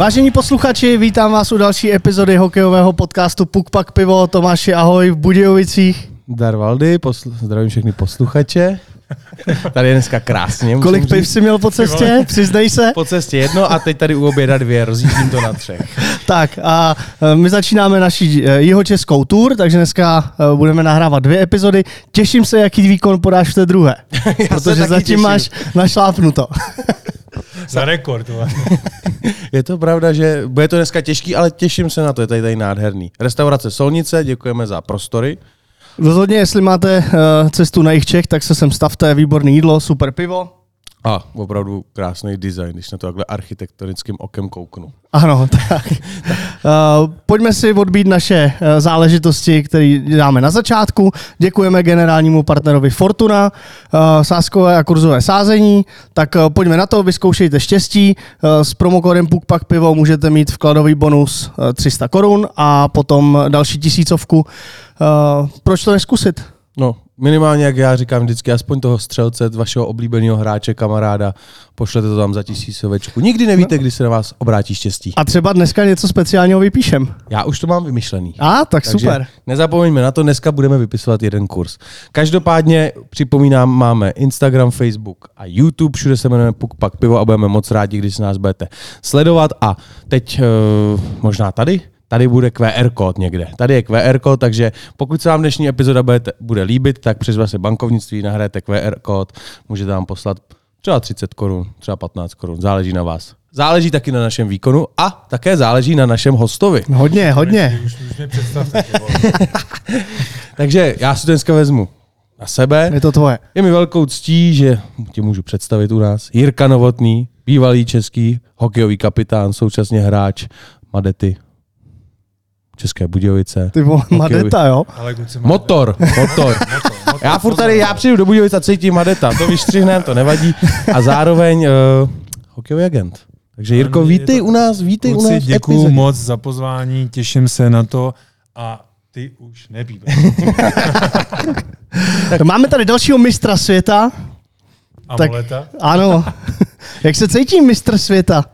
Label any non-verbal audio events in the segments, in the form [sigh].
Vážení posluchači, vítám vás u další epizody hokejového podcastu Puk Pak Pivo. Tomáši, ahoj v Budějovicích. Dar Valdy, poslu- zdravím všechny posluchače. Tady je dneska krásně. Kolik říct. piv jsi měl po cestě? Přiznej se. Po cestě jedno a teď tady u oběda dvě, rozjíždím to na třech. Tak a e, my začínáme naši e, jihočeskou tour, takže dneska e, budeme nahrávat dvě epizody. Těším se, jaký výkon podáš v té druhé, [laughs] protože taky zatím těším. máš našlápnuto. [laughs] Za rekord. [laughs] Je to pravda, že bude to dneska těžký, ale těším se na to, je tady, tady nádherný. Restaurace Solnice, děkujeme za prostory. Rozhodně, jestli máte e, cestu na jich Čech, tak se sem stavte, výborné jídlo, super pivo. A opravdu krásný design, když na to takhle architektonickým okem kouknu. Ano, [laughs] tak. Uh, pojďme si odbít naše uh, záležitosti, které dáme na začátku. Děkujeme generálnímu partnerovi Fortuna, uh, sáskové a kurzové sázení. Tak uh, pojďme na to, vyzkoušejte štěstí. Uh, s promokódem PukPak Pivo můžete mít vkladový bonus uh, 300 korun a potom další tisícovku. Uh, proč to neskusit? No, minimálně, jak já říkám vždycky, aspoň toho střelce, vašeho oblíbeného hráče, kamaráda, pošlete to tam za tisícovečku. Nikdy nevíte, kdy se na vás obrátí štěstí. A třeba dneska něco speciálního vypíšem. Já už to mám vymyšlený. A, tak Takže super. nezapomeňme na to, dneska budeme vypisovat jeden kurz. Každopádně připomínám, máme Instagram, Facebook a YouTube, všude se jmenujeme Puk Pak Pivo a budeme moc rádi, když se nás budete sledovat. A teď uh, možná tady, tady bude QR kód někde. Tady je QR kód, takže pokud se vám dnešní epizoda bude, bude líbit, tak přes vaše bankovnictví nahrajete QR kód, můžete nám poslat třeba 30 korun, třeba 15 korun, záleží na vás. Záleží taky na našem výkonu a také záleží na našem hostovi. Hodně, hodně. Už, už. [laughs] Takže já si to dneska vezmu na sebe. Je to tvoje. Je mi velkou ctí, že tě můžu představit u nás. Jirka Novotný, bývalý český hokejový kapitán, současně hráč Madety České Budějovice. Ty vole, Hokejový- Madeta, jo? Ale kluci, Motor, motor. motor, motor, Já furt tady, já přijdu do Budějovic a cítím Madeta, to vystřihnem, to nevadí. A zároveň uh, hokejový agent. Takže Jirko, vítej to- u nás, vítej u Kluci, nás. v děkuju epizodě. moc za pozvání, těším se na to a ty už nepíbe. Máme tady dalšího mistra světa. A Tak-? Ano. Jak se cítí mistr světa?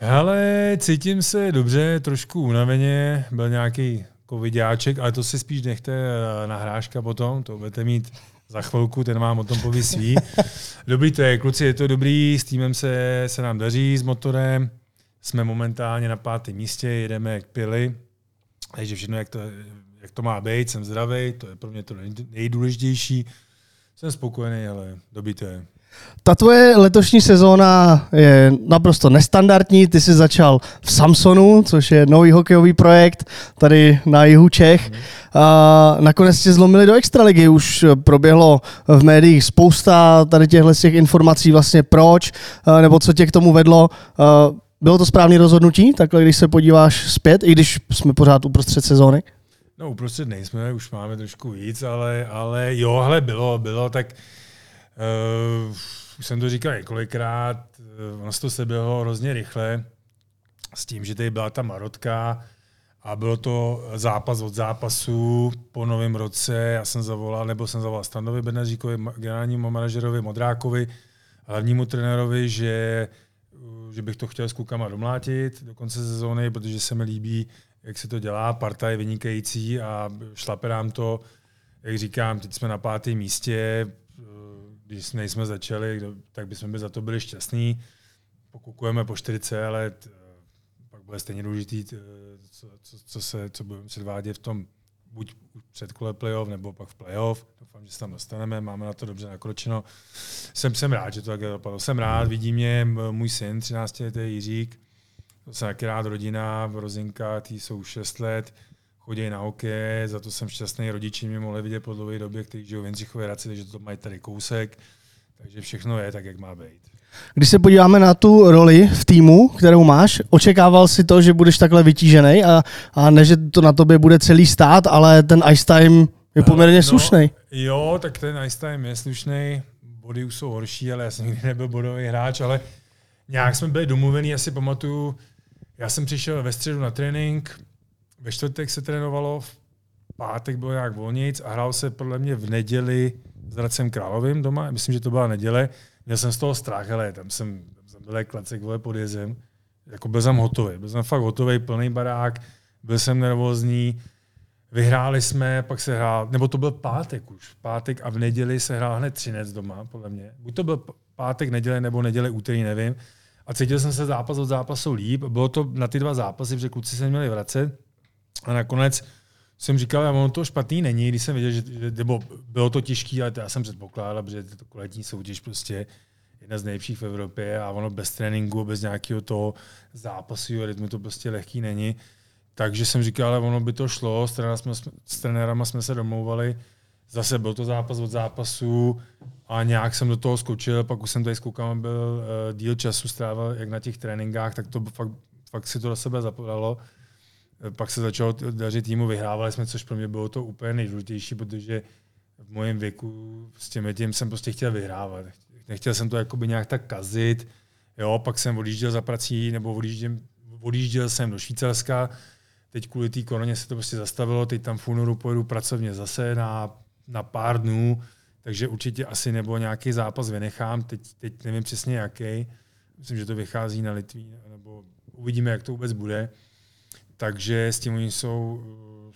Hele, cítím se dobře, trošku unaveně, byl nějaký covidáček, ale to si spíš nechte eh, na hráška potom, to budete mít za chvilku, ten vám o tom poví svý. [laughs] Dobrý to je, kluci, je to dobrý, s týmem se, se nám daří, s motorem, jsme momentálně na pátém místě, jedeme jak pily, takže všechno, jak to, jak to má být, jsem zdravý, to je pro mě to nej- nejdůležitější. Jsem spokojený, ale dobrý to je. Ta tvoje letošní sezóna je naprosto nestandardní. Ty jsi začal v Samsonu, což je nový hokejový projekt tady na jihu Čech. A nakonec tě zlomili do extraligy. Už proběhlo v médiích spousta tady těchto těch informací vlastně proč, nebo co tě k tomu vedlo. Bylo to správné rozhodnutí, takhle když se podíváš zpět, i když jsme pořád uprostřed sezóny? No uprostřed nejsme, už máme trošku víc, ale, ale jo, hele, bylo, bylo, tak už jsem to říkal několikrát, uh, ono se to seběhlo hrozně rychle s tím, že tady byla ta marotka a bylo to zápas od zápasu po novém roce, já jsem zavolal, nebo jsem zavolal Standovi Benaříkovi, generálnímu manažerovi Modrákovi, hlavnímu trenérovi, že, uh, že bych to chtěl s klukama domlátit do konce sezóny, protože se mi líbí, jak se to dělá, parta je vynikající a šlape nám to, jak říkám, teď jsme na pátém místě, uh, když nejsme začali, tak bychom by za to byli šťastní. Pokukujeme po 40 let, uh, pak bude stejně důležitý, uh, co, co, co, se, co budeme předvádět v tom buď před kole playoff, nebo pak v playoff. Doufám, že se tam dostaneme, máme na to dobře nakročeno. Jsem, jsem rád, že to tak dopadlo. Jsem rád, vidí mě můj syn, 13 letý Jiřík, to jsem taky rád rodina, rozinka, ty jsou 6 let, chodí na hokej, za to jsem šťastný, rodiči mě mohli vidět po dlouhé době, kteří žijou v Jindřichově Hradci, takže to mají tady kousek, takže všechno je tak, jak má být. Když se podíváme na tu roli v týmu, kterou máš, očekával si to, že budeš takhle vytížený a, a ne, že to na tobě bude celý stát, ale ten ice time je poměrně slušný. No, jo, tak ten ice time je slušný, body už jsou horší, ale já jsem nikdy nebyl bodový hráč, ale nějak jsme byli domluvení, já si pamatuju, já jsem přišel ve středu na trénink, ve čtvrtek se trénovalo, v pátek bylo nějak volnic a hrál se podle mě v neděli s Hradcem Královým doma, myslím, že to byla neděle. Měl jsem z toho strach, ale tam jsem, tam jsem byl jak klacek vole pod jezem, jako byl jsem hotový. Byl jsem fakt hotový, plný barák, byl jsem nervózní, vyhráli jsme, pak se hrál, nebo to byl pátek už, pátek a v neděli se hrál hned třinec doma, podle mě. Buď to byl pátek, neděle, nebo neděle, úterý, nevím. A cítil jsem se zápas od zápasu líp. Bylo to na ty dva zápasy, protože kluci se měli vracet. A nakonec jsem říkal, že ono to špatný není, když jsem viděl, že, nebo bylo to těžké, ale to já jsem předpokládal, protože to koletní soutěž prostě jedna z nejlepších v Evropě a ono bez tréninku, bez nějakého toho zápasového rytmu to prostě lehký není. Takže jsem říkal, ale ono by to šlo, s, jsme, s trenérama jsme se domlouvali, zase byl to zápas od zápasu a nějak jsem do toho skočil, pak už jsem tady s klukama byl uh, díl času strávil jak na těch tréninkách, tak to fakt, fakt si to do sebe zapodalo. Pak se začalo dařit týmu, vyhrávali jsme, což pro mě bylo to úplně nejdůležitější, protože v mém věku s tím tím jsem prostě chtěl vyhrávat. Nechtěl jsem to jakoby nějak tak kazit. Jo, pak jsem odjížděl za prací, nebo odjížděl, odjížděl jsem do Švýcarska. Teď kvůli té koroně se to prostě zastavilo, teď tam v únoru pojedu pracovně zase na, na pár dnů, takže určitě asi nebo nějaký zápas vynechám, teď, teď nevím přesně jaký. Myslím, že to vychází na Litví, nebo uvidíme, jak to vůbec bude. Takže s tím oni jsou,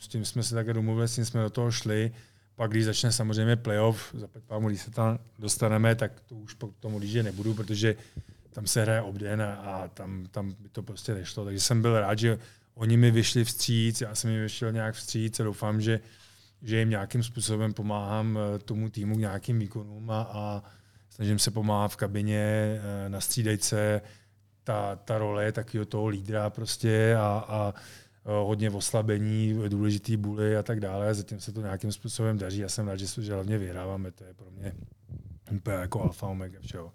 s tím jsme se také domluvili, s tím jsme do toho šli. Pak když začne samozřejmě playoff, za pámu, když se tam dostaneme, tak to už po tomu líže nebudu, protože tam se hraje obden a, a tam, tam by to prostě nešlo. Takže jsem byl rád, že oni mi vyšli vstříc, já jsem jim vyšel nějak vstříc a doufám, že, že jim nějakým způsobem pomáhám eh, tomu týmu k nějakým výkonům a, a snažím se pomáhat v kabině, eh, na střídejce, ta, ta role je takového toho lídra prostě a, a hodně oslabení, důležitý buly a tak dále. Zatím se to nějakým způsobem daří. Já jsem rád, že, že hlavně vyhráváme. To je pro mě úplně jako alfa omega všeho.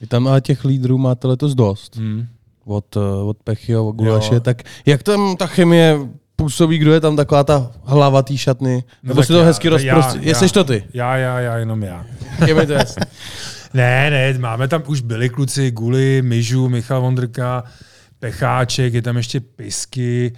Vy tam ale těch lídrů máte letos dost. Hmm. Od, eh, od Pechyho, od Gulaše. Tak jak tam ta chemie působí, kdo je tam taková ta hlava té šatny? No Nebo si to já, hezky rozprostřed. Jestli to ty? Já, já, já, jenom já. [laughs] Je mi to. Ne, ne, máme tam už byli kluci, Guli, Myžu, Michal Vondrka, Pecháček, je tam ještě Pisky,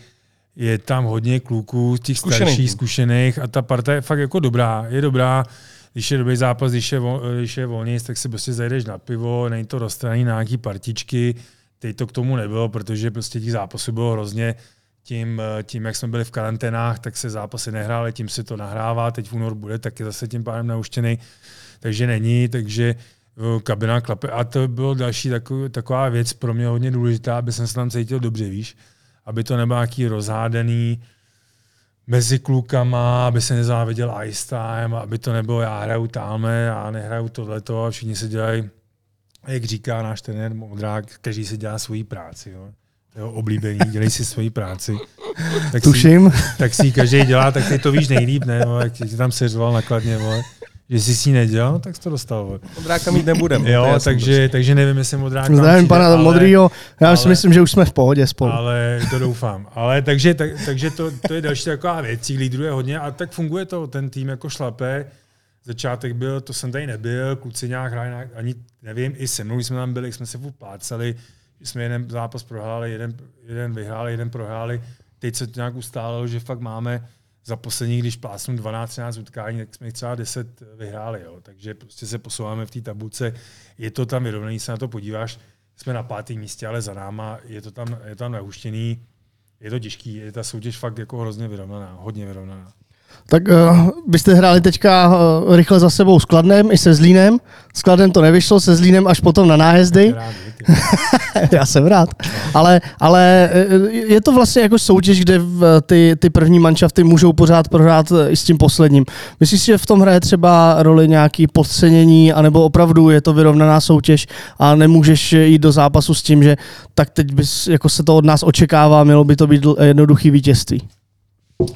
je tam hodně kluků, těch starších, zkušených a ta parta je fakt jako dobrá. Je dobrá, když je dobrý zápas, když je, vol, když je volný, tak si prostě zajdeš na pivo, není to rozstraný na nějaký partičky. Teď to k tomu nebylo, protože prostě těch zápasů bylo hrozně. Tím, tím, jak jsme byli v karanténách, tak se zápasy nehrály, tím se to nahrává, teď v únor bude taky zase tím pádem nauštěný, takže není, takže kabina klape. A to bylo další takový, taková věc pro mě hodně důležitá, aby jsem se tam cítil dobře, víš. Aby to nebylo nějaký rozhádaný mezi klukama, aby se nezáviděl ice time, aby to nebylo já hraju tamhle, já nehraju tohleto a všichni se dělají, jak říká náš trenér Modrák, každý si dělá svoji práci. Jo. Jo, oblíbení, dělej si svoji práci. Tak Tuším. Si, tak si každý dělá, tak ty to víš nejlíp, ne? Jak ti tam seřval nakladně, vole že jsi si nedělal, tak jsi to dostal. Modráka mít nebudeme. Jo, takže, prostě. takže nevím, jestli modráka Zdravím pana ale, Modrýho, já ale, si myslím, že už jsme v pohodě spolu. Ale to doufám. Ale takže, tak, takže to, to, je další taková věc, lídrů je hodně a tak funguje to, ten tým jako šlape. Začátek byl, to jsem tady nebyl, kluci nějak hráli, ani nevím, i se mnou jsme tam byli, jsme se uplácali, jsme jeden zápas prohráli, jeden, jeden vyhráli, jeden prohráli. Teď se to nějak ustálilo, že fakt máme za poslední, když plásnu 12-13 utkání, tak jsme jich třeba 10 vyhráli. Jo. Takže prostě se posouváme v té tabulce. Je to tam vyrovnaný, se na to podíváš. Jsme na pátém místě, ale za náma je to tam, je tam nahuštěný. Je to těžký, je ta soutěž fakt jako hrozně vyrovnaná, hodně vyrovnaná. Tak uh, byste hráli teďka uh, rychle za sebou s Kladnem i se Zlínem. S Kladnem to nevyšlo, se Zlínem až potom na nájezdy. [laughs] Já jsem rád. Ale, ale eh, je to vlastně jako soutěž, kde ty, ty první manšafty můžou pořád prohrát i s tím posledním. Myslíš, že v tom hraje třeba roli nějaký podcenění, anebo opravdu je to vyrovnaná soutěž a nemůžeš jít do zápasu s tím, že tak teď bys, jako se to od nás očekává, mělo by to být jednoduchý vítězství?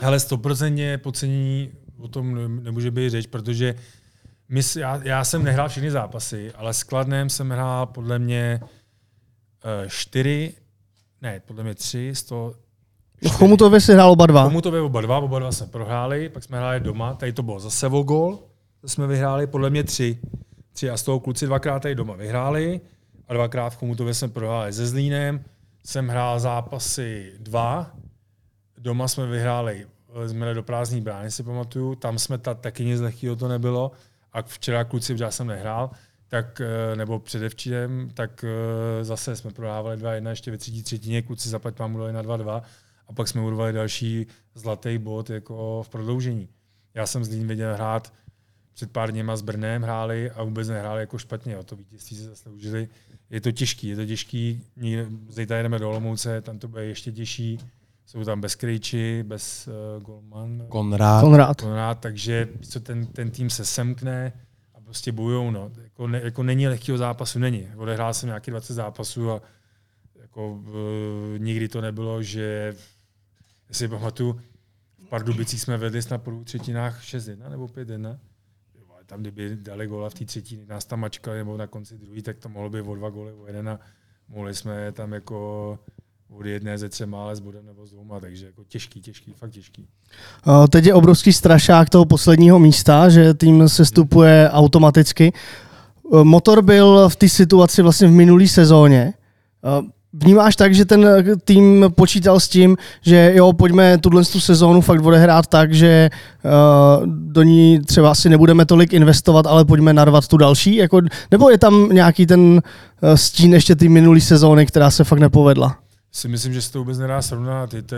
Ale stoprocentně podcenění o tom nemůže být řeč, protože my, já, já jsem nehrál všechny zápasy, ale s Kladnem jsem hrál podle mě uh, čtyři, ne, podle mě tři, sto, v Chomutově si hrál oba dva. V Chomutově oba dva, oba dva jsme prohráli, pak jsme hráli doma, tady to bylo zase o gol, to jsme vyhráli podle mě tři. Tři a z toho kluci dvakrát tady doma vyhráli a dvakrát v Chomutově jsme prohráli se Zlínem. Jsem hrál zápasy dva, Doma jsme vyhráli, jsme do prázdní brány, si pamatuju, tam jsme ta, taky nic lehkého to nebylo a včera kluci, já jsem nehrál, tak, eh, nebo předevčírem, tak eh, zase jsme prohrávali 2-1 ještě ve třetí třetině, kluci zapať mám dali na 2-2 a pak jsme urvali další zlatý bod jako v prodloužení. Já jsem z Lín viděl hrát před pár dněma s Brnem hráli a vůbec nehráli jako špatně. Jo. To vítězství se zasloužili. Je to těžký, je to těžký. Zítra jdeme do Olomouce, tam to bude ještě těžší. Jsou tam bez Krejči, bez uh, Golman. Konrád. Konrád. Konrád, takže co ten, ten tým se semkne a prostě bojujou. No. Jako, ne, jako není lehkého zápasu, není. Odehrál jsem nějaký 20 zápasů a jako, uh, nikdy to nebylo, že si pamatuju, v Pardubicích jsme vedli snad po třetinách 6-1 nebo 5-1 tam kdyby dali góla v té třetí, nás tam mačkali nebo na konci druhý, tak to mohlo být o dva góly, o jeden a mohli jsme tam jako od jedné ze třema, ale s bodem nebo s dvouma, takže jako těžký, těžký, fakt těžký. Teď je obrovský strašák toho posledního místa, že tým se stupuje automaticky. Motor byl v té situaci vlastně v minulé sezóně. Vnímáš tak, že ten tým počítal s tím, že jo, pojďme tuhle tu sezónu fakt odehrát tak, že uh, do ní třeba asi nebudeme tolik investovat, ale pojďme narvat tu další? Jako, nebo je tam nějaký ten stín ještě ty minulý sezóny, která se fakt nepovedla? Si myslím, že se to vůbec nedá srovnat. Je to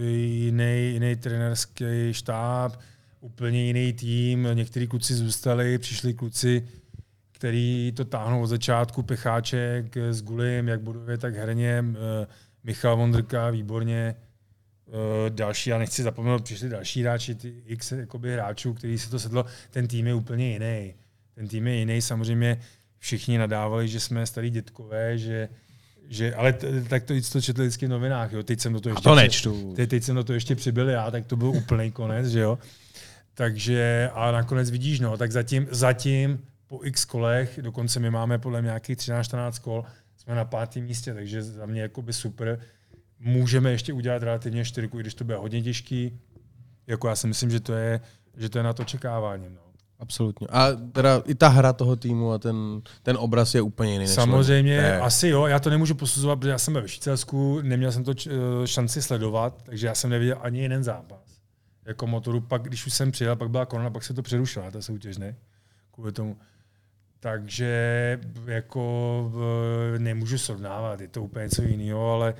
jiný, jiný trenerský štáb, úplně jiný tým. Někteří kluci zůstali, přišli kluci, který to táhnou od začátku, Pecháček s Gulim, jak buduje, tak herně, eh, Michal Vondrka, výborně, eh, další, já nechci zapomenout, přišli další hráči, ty x jakoby, hráčů, který se to sedlo, ten tým je úplně jiný. Ten tým je jiný, samozřejmě všichni nadávali, že jsme starý dětkové, že že, ale t- tak to, to četli vždycky v novinách, jo. Teď jsem do toho ještě, to nečtu. Teď, teď jsem do toho ještě přibyl já, tak to byl úplný konec, že jo. Takže, a nakonec vidíš, no, tak zatím, zatím po x kolech, dokonce my máme podle nějakých 13-14 kol, jsme na pátém místě, takže za mě jakoby super. Můžeme ještě udělat relativně čtyřku, i když to bude hodně těžký. Jako já si myslím, že to je, že to je na to čekávání. No. Absolutně. A teda i ta hra toho týmu a ten, ten obraz je úplně jiný. Samozřejmě, je. asi jo, já to nemůžu posuzovat, protože já jsem ve Švýcarsku, neměl jsem to šanci sledovat, takže já jsem neviděl ani jeden zápas. Jako motoru, pak když už jsem přijel, pak byla korona, pak se to přerušila, ta soutěž, ne? Kvůli tomu. Takže jako nemůžu srovnávat, je to úplně něco jiného, ale,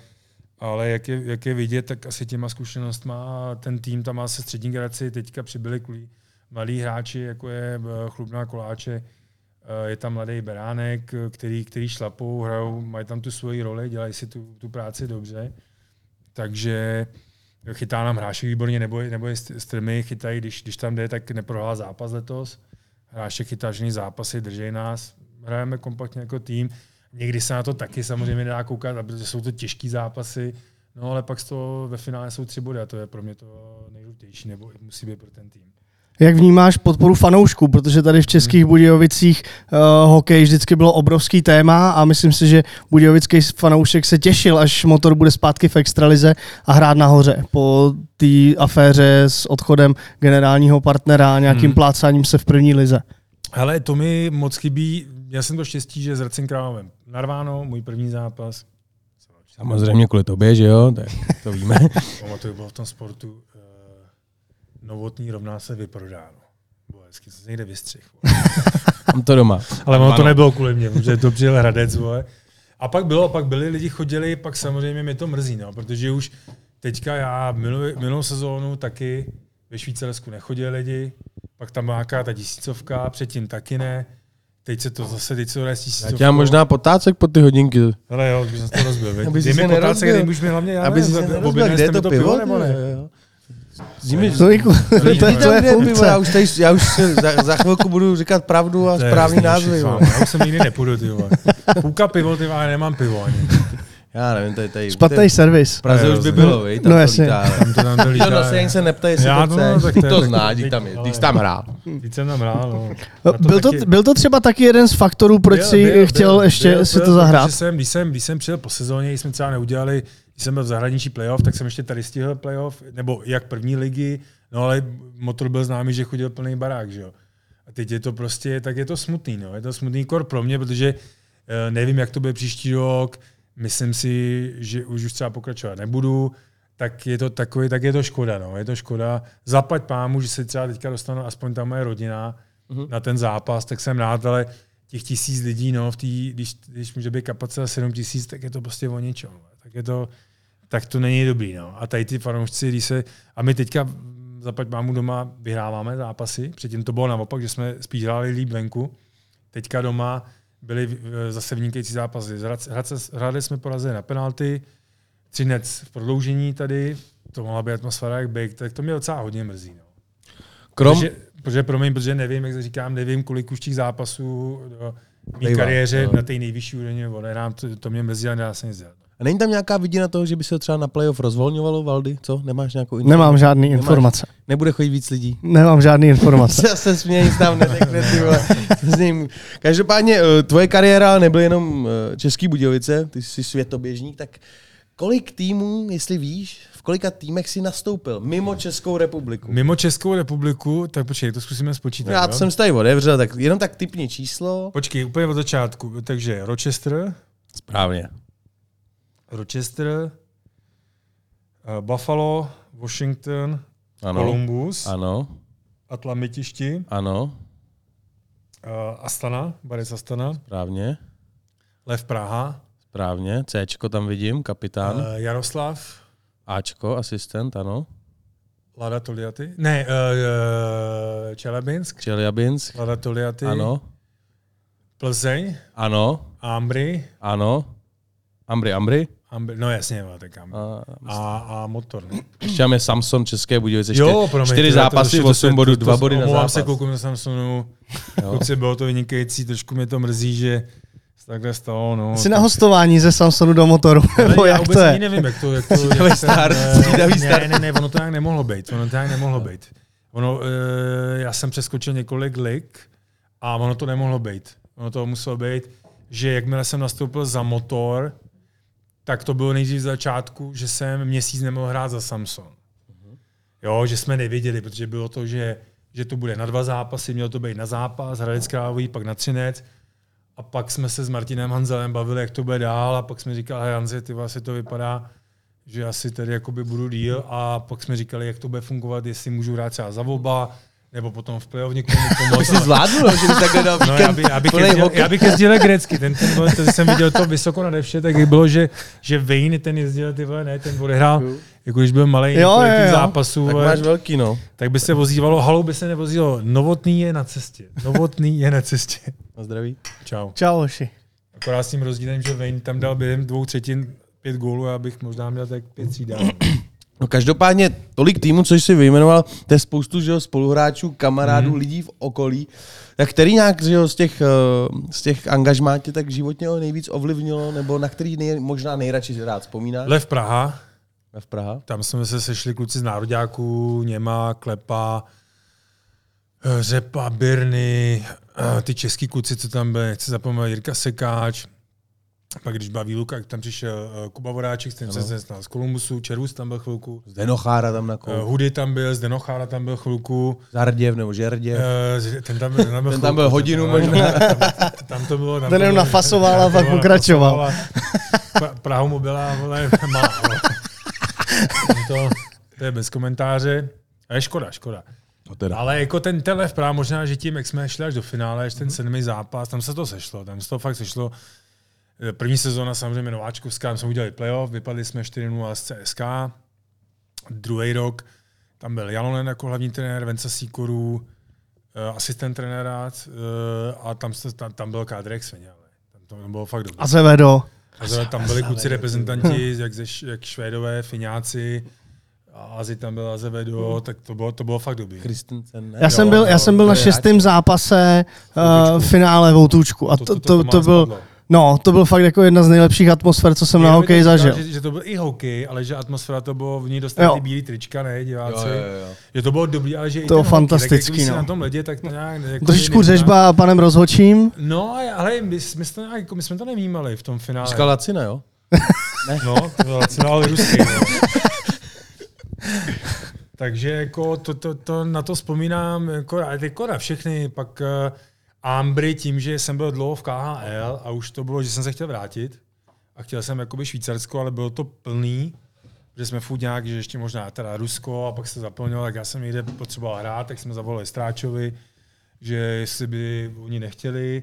ale jak, je, jak je vidět, tak asi těma zkušenostma ten tým tam má se střední generaci, teďka přibyli kvůli malí hráči, jako je Chlubná Koláče, je tam mladý Beránek, který, který šlapou, hrajou, mají tam tu svoji roli, dělají si tu, tu práci dobře. Takže chytá nám hráči výborně, nebo, nebo je strmy, chytají, když, když tam jde, tak neprohrál zápas letos hráči chytažený zápasy, drží nás, hrajeme kompaktně jako tým. Někdy se na to taky samozřejmě nedá koukat, protože jsou to těžké zápasy, no ale pak z toho ve finále jsou tři body a to je pro mě to nejdůležitější, nebo musí být pro ten tým. Jak vnímáš podporu fanoušků, protože tady v Českých hmm. Budějovicích uh, hokej vždycky bylo obrovský téma a myslím si, že Budějovický fanoušek se těšil, až motor bude zpátky v extralize a hrát nahoře po té aféře s odchodem generálního partnera a nějakým hmm. plácáním se v první lize. Ale to mi moc chybí. Já jsem to štěstí, že s Hradcem Králem narváno, můj první zápas. Samozřejmě kvůli tobě, že jo, tak to víme. [laughs] Pamatuju, bylo v tom sportu novotný rovná se vyprodáno. Bo hezky se někde vystřih. [laughs] Mám to doma. Ale ono to nebylo kvůli mě, protože to přijel Hradec. Vole. A pak bylo, pak byli lidi chodili, pak samozřejmě mě to mrzí, no, protože už teďka já minulou, minulou sezónu taky ve Švýcarsku nechodili lidi, pak tam nějaká ta tisícovka, předtím taky ne. Teď se to zase, teď se tisícovka. Já tě možná potácek po ty hodinky. Ale jo, už jsem to rozbil. Aby si mi potácek, dej mi hlavně, já Aby si se nerozbil, kde je to pivo, nebo ne? Zimy, to, jako, to, to, to je funkce. Já už, tady, já už za, za chvilku budu říkat pravdu a správný názvy. Já už sem nikdy nepůjdu, ty Půlka pivo, ty já nemám pivo ani. Já nevím, tady, tady. Špatný servis. V Praze je, už by bylo, vej, tam no, jasně. Tam to tam to lítá. No, se ani se neptej, jestli to chceš. No, to, to zná, dík tam je, dík tam hrál. Dík jsem tam hrál, no. Byl to, byl to třeba taky jeden z faktorů, proč si chtěl ještě si to zahrát? Když jsem, když jsem přijel po sezóně, jsme třeba neudělali když jsem byl v zahraničí playoff, tak jsem ještě tady stihl playoff, nebo jak první ligy, no ale motor byl známý, že chodil plný barák, že jo. A teď je to prostě, tak je to smutný, no. Je to smutný kor pro mě, protože uh, nevím, jak to bude příští rok, myslím si, že už už třeba pokračovat nebudu, tak je to takový, tak je to škoda, no. Je to škoda. Zaplať pámu, že se třeba teďka dostanu aspoň ta moje rodina uh-huh. na ten zápas, tak jsem rád, ale těch tisíc lidí, no, v tý, když, když může být kapacita 7 tisíc, tak je to prostě o ničem. Tak je to, tak to není dobrý. No. A tady ty fanoušci, když se, a my teďka zaplať mámu doma vyhráváme zápasy, předtím to bylo naopak, že jsme spíš hráli líp venku, teďka doma byly eh, zase vynikající zápasy. Hráli jsme porazili na penalty, Třinec v prodloužení tady, to mohla být atmosféra jak big, tak to mě docela hodně mrzí. No. Krom... Protože, protože, promiň, protože nevím, jak říkám, nevím, kolik už těch zápasů do mé kariéře no. na té nejvyšší úrovni odehrám, to, to mě mrzí, ale nedá se nic dělat. A není tam nějaká vidina toho, že by se třeba na playoff rozvolňovalo, Valdy? Co? Nemáš nějakou informaci? Nemám žádný Nemáš, informace. Nebude chodit víc lidí? Nemám žádný [laughs] informace. Já se směji, nic tam netekne, ty vole. Každopádně eh, tvoje kariéra nebyly jenom eh, Český Budějovice, ty jsi světoběžník, tak kolik týmů, jestli víš, v kolika týmech si nastoupil mimo Českou republiku? Mimo Českou republiku, tak počkej, to zkusíme spočítat. Já to jsem tady otevřel, tak jenom tak typně číslo. Počkej, úplně od začátku. Takže Rochester. Správně. Rochester, uh, Buffalo, Washington, ano. Columbus, ano. Atlamitišti, ano. Uh, Astana, Baris Astana. Správně. Lev Praha. Správně. Cčko tam vidím, kapitán. Uh, Jaroslav. Ačko, asistent, ano. Lada Toliaty. Ne, uh, uh, Čelabinsk. Čelabinsk. Lada Toliaty. Ano. Plzeň. Ano. Ambry. Ano. Ambry, Ambry. Ambi, no jasně, tak Ambry. A, a, a motor. No. Ještě máme Samson České Budějovice. Jo, promiň, čtyři zápasy, to, 8 bodů, dva body na zápas. se, koukám na Samsonu. Kluci, bylo to vynikající, trošku mě to mrzí, že takhle stalo. No, Jsi na hostování ze Samsonu do motoru, nebo jak to je? nevím, jak to, jak to, jak start, ne, ne, ne, ne, ono to nějak nemohlo být, ono to nějak nemohlo být. Ono, e, já jsem přeskočil několik lik a ono to nemohlo být. Ono to muselo být, že jakmile jsem nastoupil za motor, tak to bylo nejdřív z začátku, že jsem měsíc nemohl hrát za Samsung. Jo, že jsme nevěděli, protože bylo to, že, že to bude na dva zápasy, mělo to být na zápas, Hradec Krávový, pak na Třinec. A pak jsme se s Martinem Hanzelem bavili, jak to bude dál a pak jsme říkali, Hanzi, ty vlastně to vypadá, že asi tady jakoby budu díl a pak jsme říkali, jak to bude fungovat, jestli můžu hrát třeba za oba, nebo potom v playoff někomu pomoct. [laughs] Jsi zvládl, no, že bys takhle dal [laughs] no, já, by, já, bych jezdil, já bych jezdil grecky, ten, ten, ten, ten, jsem viděl to vysoko na vše, tak bylo, že, že Wayne ten jezdil, ty vole, ne, ten odehrál, jako když byl malý jo, jo, jo. zápasů. Tak máš velký, no. Tak by se vozívalo, halou by se nevozilo, Novotný je na cestě. Novotný je na cestě. Na zdraví. Čau. Čau, Oši. Akorát s tím rozdílem, že Wayne tam dal během dvou třetin pět gólů a abych možná měl tak pět třídál. No každopádně tolik týmů, co jsi vyjmenoval, to je spoustu že jo, spoluhráčů, kamarádů, mm. lidí v okolí. Tak který nějak že jo, z těch, eh, z těch angažmá tě tak životně nejvíc ovlivnilo, nebo na který nej, možná nejradši rád vzpomínáš? Lev Praha. Lev Praha. Tam jsme se sešli kluci z nároďáků, Něma, Klepa, eh, Řepa, Birny, eh, ty český kluci, co tam byli, chci zapomenout, Jirka Sekáč, pak když baví Luka, tam přišel uh, Kuba Vodáček, ten se znal z Kolumbusu, Čerus tam byl chvilku. Denochára tam na kol. Uh, Hudy tam byl, Denochára tam byl chvilku. Zarděv nebo Žerděv. Uh, ten tam byl, ten tam byl, ten tam byl hodinu možná. [laughs] Tam, tam, to bylo. Tam ten jenom nafasoval [laughs] a pak pokračoval. Prahu mu byla, vole, [laughs] má. to, to je bez komentáře. A je škoda, škoda. No teda. Ale jako ten telef právě možná, že tím, jak jsme šli až do finále, až ten sedmý zápas, tam se to sešlo, tam se to fakt sešlo. První sezóna samozřejmě nováčkovská, jsme udělali playoff, vypadli jsme 4-0 z CSK. Druhý rok tam byl Jalonen jako hlavní trenér, Venca Sikoru, eh, asistent trenéra eh, a tam, tam, tam byl Kádrek ale Tam to bylo fakt dobré. Azevedo. Azevedo tam byli kluci reprezentanti, [laughs] jak, ze, jak Švédové, Fináci, a Azi tam byl Azevedo, tak to bylo, to bylo fakt dobrý. Christensen, ne? Já jsem byl, já jsem byl na šestém zápase uh, finále Voutůčku a to, to, to, to, to byl... Spadlo. No, to byl fakt jako jedna z nejlepších atmosfér, co jsem Jenom na hokej zažil. Že, že, to byl i hokej, ale že atmosféra to bylo, v ní dostali ty bílý trička, ne, diváci. Jo, jo, jo. Že to bylo dobrý, ale že to i ten fantastický, hokej, tak, no. na tom ledě, tak to nějak... Jako Trošičku řežba panem rozhočím. No, ale my, my, jsme, to, jako, my jsme to nevnímali v tom finále. Říkal Lacina, jo? ne. [laughs] No, to byl Lacina, ale ruský. No. [laughs] Takže jako to, to, to, na to vzpomínám, jako, jako na všechny, pak uh, Ambry tím, že jsem byl dlouho v KHL a už to bylo, že jsem se chtěl vrátit a chtěl jsem jakoby Švýcarsko, ale bylo to plný, že jsme furt nějak, že ještě možná teda Rusko a pak se zaplnilo, tak já jsem někde potřeboval hrát, tak jsme zavolali Stráčovi, že jestli by oni nechtěli,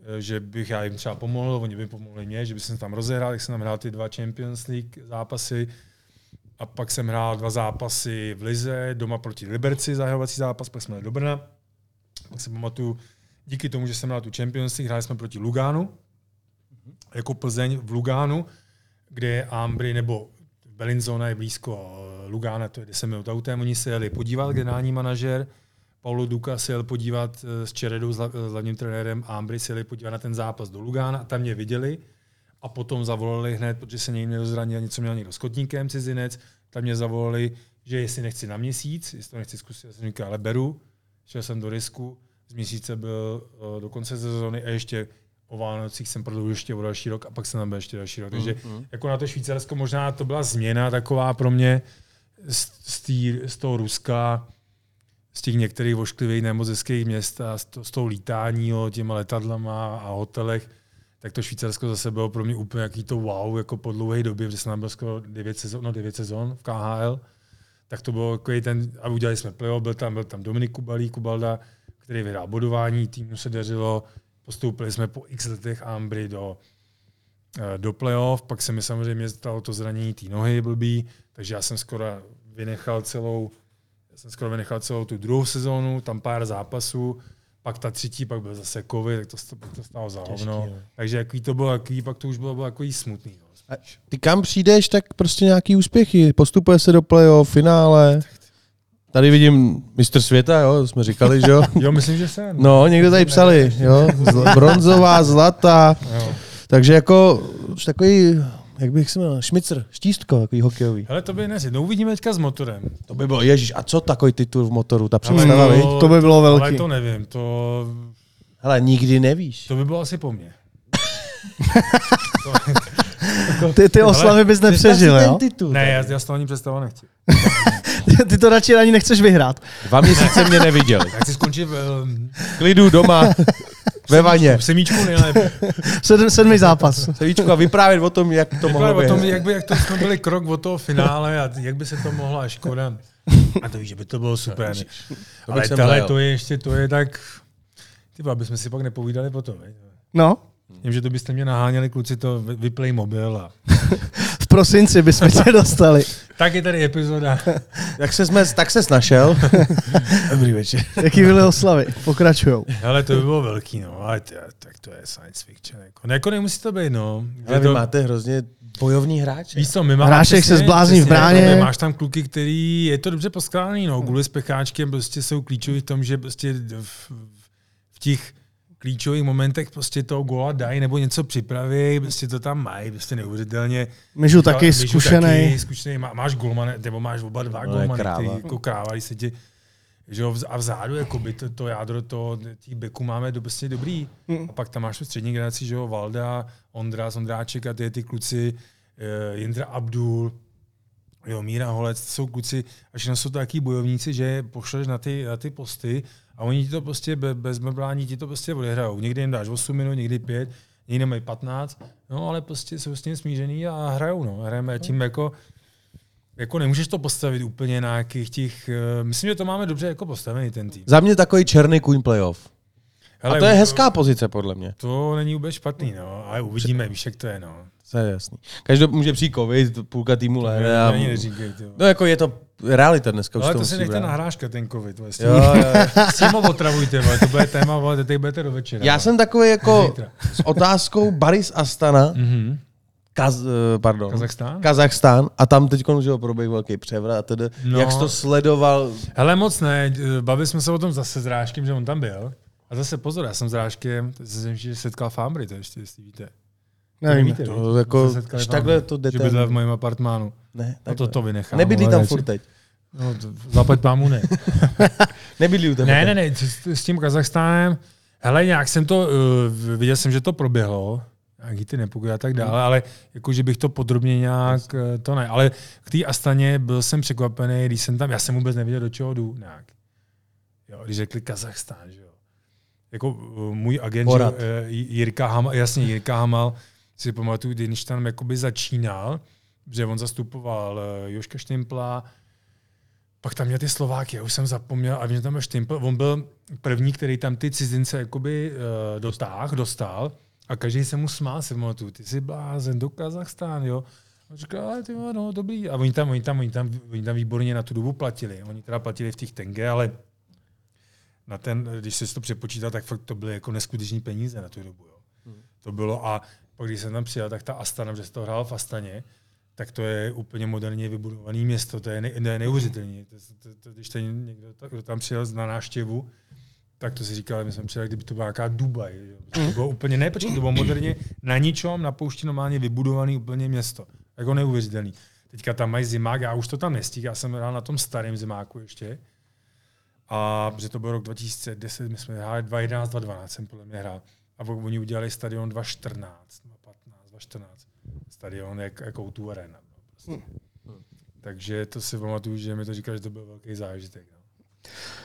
eh, že bych já jim třeba pomohl, oni by pomohli mě, že bych jsem tam rozehrál, tak jsem tam hrál ty dva Champions League zápasy. A pak jsem hrál dva zápasy v Lize, doma proti Liberci, zahajovací zápas, pak jsme do Brna. Pak si pamatuju, díky tomu, že jsem hrál tu Champions League, hráli jsme proti Lugánu, jako Plzeň v Lugánu, kde je Ambry, nebo Belinzona je blízko eh, Lugána, to je 10 minut autem, oni se jeli podívat, generální manažer, Paulo Duka se jel podívat eh, s Čeredou, hla- s hlavním trenérem Ambry, se jeli podívat na ten zápas do Lugána a tam mě viděli a potom zavolali hned, protože se někdo zranil, něco měl někdo s kotníkem cizinec, tam mě zavolali, že jestli nechci na měsíc, jestli to nechci zkusit, já jsem říkal, ale beru, šel jsem do risku, z měsíce byl uh, do konce sezóny a ještě o Vánocích jsem prodloužil ještě o další rok a pak jsem tam byl ještě další rok. Takže mm-hmm. jako na to Švýcarsko možná to byla změna taková pro mě z, z, tý, z toho Ruska, z těch některých ošklivých nemozeckých měst a z, to, z toho lítání o těma letadlama a hotelech, tak to Švýcarsko zase bylo pro mě úplně jaký to wow, jako po dlouhé době, protože jsem tam byl skoro 9 sezon, no 9 sezon v KHL, tak to bylo jako ten, a udělali jsme playoff, byl tam, byl tam Dominik Kubalí, Kubalda, který vyhrál bodování, týmu se dařilo, postoupili jsme po x letech Ambry do, eh, do playoff, pak se mi samozřejmě stalo to zranění té nohy blbý, takže já jsem skoro vynechal celou, já jsem skoro vynechal celou tu druhou sezónu, tam pár zápasů, pak ta třetí, pak byl zase covid, tak to, to, to stalo za hovno. no. Takže jaký to bylo, jaký, pak to už bylo, bylo takový smutný. No. Ty kam přijdeš, tak prostě nějaký úspěchy. Postupuje se do playoff, finále. Tady vidím mistr světa, jo, jsme říkali, že jo. [laughs] Jo, myslím, že jsem. No, někde tady psali, jo. Bronzová, zlatá. Jo. Takže jako už takový, jak bych se jmenoval, šmicr, štístko, takový hokejový. Hele, to by dnes. No uvidíme teďka s motorem. To by bylo, ježíš, a co takový titul v motoru, ta Ale představa, viď? to by bylo Ale velký. to nevím, to, Hele, nikdy nevíš. to by bylo asi po mně. [laughs] Ty, ty oslavy bys nepřežil, si jo? titul. Ne, já, já si to ani představovat nechci. [laughs] Ty to radši ani nechceš vyhrát. Dva měsíce mě neviděli. Já chci skončit v, um, Klidu doma, ve vaně. v semíčku nejlépe. Sedm, sedmý zápas. Sevíčko a vyprávět o tom, jak to mohlo Vypadá o tom, být. jak, by, jak to jsme byli krok od toho finále a jak by se to mohlo a škoda. A to víš, že by to bylo super. To bych Ale tohle to je ještě, to je tak... Ty vole, abychom si pak nepovídali potom. viď? No, Vím, že to byste mě naháněli, kluci, to vy- vyplej mobil. A... [laughs] v prosinci bychom tě dostali. Tak je tady epizoda. [laughs] Jak se jsme, tak se našel. [laughs] Dobrý večer. Jaký byly oslavy? Pokračujou. Ale to by bylo velký, no. Ale ty, tak to je science fiction. Jako, ne, jako nemusí to být, no. Ale vy to, máte hrozně bojovní hráče. Víš co, my máme Hrášek se zblázní v bráně. no, Máš tam kluky, který je to dobře poskládaný, no. Guly s pecháčkem prostě jsou klíčoví v tom, že prostě v, v těch klíčových momentech prostě toho góla dají nebo něco připraví, prostě to tam mají, prostě neuvěřitelně. Myžu taky Myžu zkušený. Taky, zkušený. Má, máš golmane, nebo máš oba dva No, golmany, kráva. který jako kráva, se ti že jo, a vzadu jakoby to, to jádro to, těch beků máme do, prostě dobrý. Mm. A pak tam máš tu střední generaci, že jo, Valda, Ondra, Ondráček a ty, ty kluci, uh, Jindra Abdul, jo, Míra Holec, to jsou kluci, a všechno jsou to taký bojovníci, že pošleš na ty, na ty posty a oni ti to prostě be, bez meblání ti to prostě odehrajou. Někdy jim dáš 8 minut, někdy 5, někdy mají 15, no ale prostě jsou s tím smířený a hrajou, no. Hrajeme tím jako, jako nemůžeš to postavit úplně na nějakých těch, eh, myslím, že to máme dobře jako postavený ten tým. Za mě takový černý kůň playoff. Hele, a to je hezká pozice, podle mě. To není vůbec špatný, no, ale uvidíme, víš, jak to je, no. To je jasný. Každý může přijít covid, půlka týmu lehne. A... neříkej. No jako je to realita dneska. Už Ale to to si nechte nahráška, ten covid. tím, Jo, [laughs] s tím otravujte, vole, to bude téma, vole, teď budete do večera. Já vole. jsem takový jako [laughs] s otázkou Baris Astana, Mhm. Kaz, eh, pardon, Kazachstán? Kazachstán a tam teď už ho proběh velký převrat. tedy. No. Jak jsi to sledoval? Hele, moc ne, bavili jsme se o tom zase s Ráškem, že on tam byl. A zase pozor, já jsem s Ráškem, jsem že setkal v Ambry, to ještě, jestli víte. Nevím. Nevíte, To viď? jako, Se když takhle to Že jdete. bydlel v mém apartmánu. Ne, No to to vynechám. Nebydlí tam furt teď. No, to, zaplať pámu ne. [laughs] Nebydlí u tebe. Ne, ne, ne, s, tím Kazachstánem, hele, nějak jsem to, uh, viděl jsem, že to proběhlo, nějaký ty nepokoje a tak dále, ale jako, že bych to podrobně nějak, eh, to ne, ale k té Astaně byl jsem překvapený, když jsem tam, já jsem vůbec nevěděl, do čeho jdu, nějak. Jo, když řekli Kazachstán, že jo. Jako uh, můj agent, že, Porat. uh, Jirka Hamal, jasně, Jirka Hamal, si pamatuju, když tam jakoby začínal, že on zastupoval uh, Joška Štimpla, pak tam měl ty Slováky, já už jsem zapomněl, a vím, že tam byl Štimpl, on byl první, který tam ty cizince jakoby uh, dotáh, dostal a každý se mu smál, se pamatuju, ty jsi blázen do Kazachstán, jo. On říkal, ale ty no, dobrý. A oni tam, oni tam, oni tam, oni tam výborně na tu dobu platili. Oni teda platili v těch tenge, ale na ten, když se to přepočítal, tak fakt to byly jako neskuteční peníze na tu dobu. Jo. Hmm. To bylo a pak když jsem tam přijel, tak ta Astana, že se to hrál v Astaně, tak to je úplně moderně vybudované město, to je, ne, ne, neuvěřitelné. To, to, to, když ten někdo kdo tam přijel na návštěvu, tak to si říkal, my jsme přijeli, kdyby to byla nějaká Dubaj. Jo. To Mm. bylo úplně, ne, počkej, to bylo moderně na ničom, na poušti normálně vybudovaný úplně město. Jako neuvěřitelný. Teďka tam mají zimák, já už to tam nestík, já jsem hrál na tom starém zimáku ještě. A že to byl rok 2010, my jsme hráli 2011, 2012 jsem podle mě hrál. A oni udělali stadion 2014, 2015, 2014. Stadion jak, jako tu arena. No, prostě. Takže to si pamatuju, že mi to říkal, že to byl velký zážitek. No.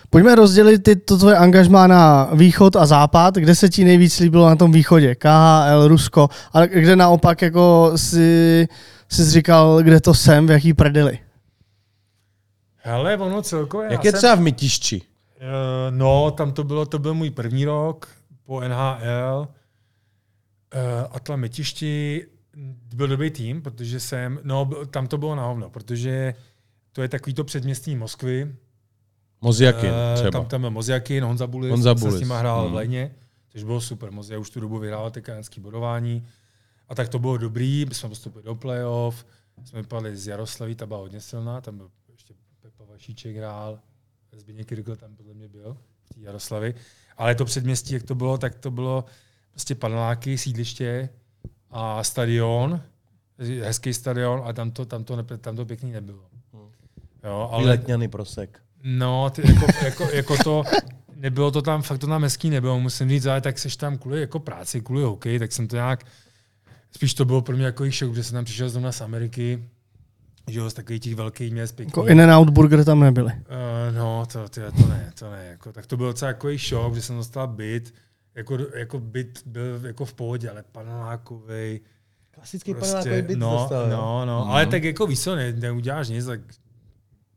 Pojďme rozdělit ty, to tvoje angažmá na východ a západ. Kde se ti nejvíc líbilo na tom východě? KHL, Rusko. A kde naopak jako si, si říkal, kde to jsem, v jaký prdeli? Hele, ono celkově... Jak je jsem- třeba v Mytišči? Eh, no, tam to bylo, to byl můj první rok po NHL. Uh, Atla Metišti byl dobrý tým, protože jsem, no, tam to bylo na hovno, protože to je takový to předměstí Moskvy. Mozjakin Eh, třeba. Tam, tam byl Mozjakin, Honza Bulis, Honza se s Bulis. nima hrál Hmm. v Léně, což bylo super. Mozja už tu dobu vyhrál tekanský bodování. A tak to bylo dobrý, my jsme postupili do playoff, jsme vypadli z Jaroslaví, ta byla hodně silná, tam byl Vašíček hrál, Zbigněk Kirkl tam podle mě byl, v té Jaroslavi. Ale to předměstí, jak to bylo, tak to bylo prostě paneláky, sídliště a stadion, hezký stadion a tam to, tam to, ne, tam to pěkný nebylo. Jo, ale, Vyletňany prosek. No, ty, jako, jako, jako, to, nebylo to tam, fakt to tam hezký nebylo, musím říct, ale tak seš tam kvůli jako práci, kvůli hokej, tak jsem to nějak, spíš to bylo pro mě jako šok, že jsem tam přišel zrovna z Ameriky, že jo, z takových těch velkých měst, pěkných. Jako in and out burger tam nebyly. Uh, no, to, to, to ne, to ne. Jako, tak to byl docela jako šok, že jsem dostal byt, jako, jako byt byl jako v pohodě, ale panelákovej, Klasický prostě, no, no, no, Mhm. ale tak jako víš co, ne, neuděláš nic, tak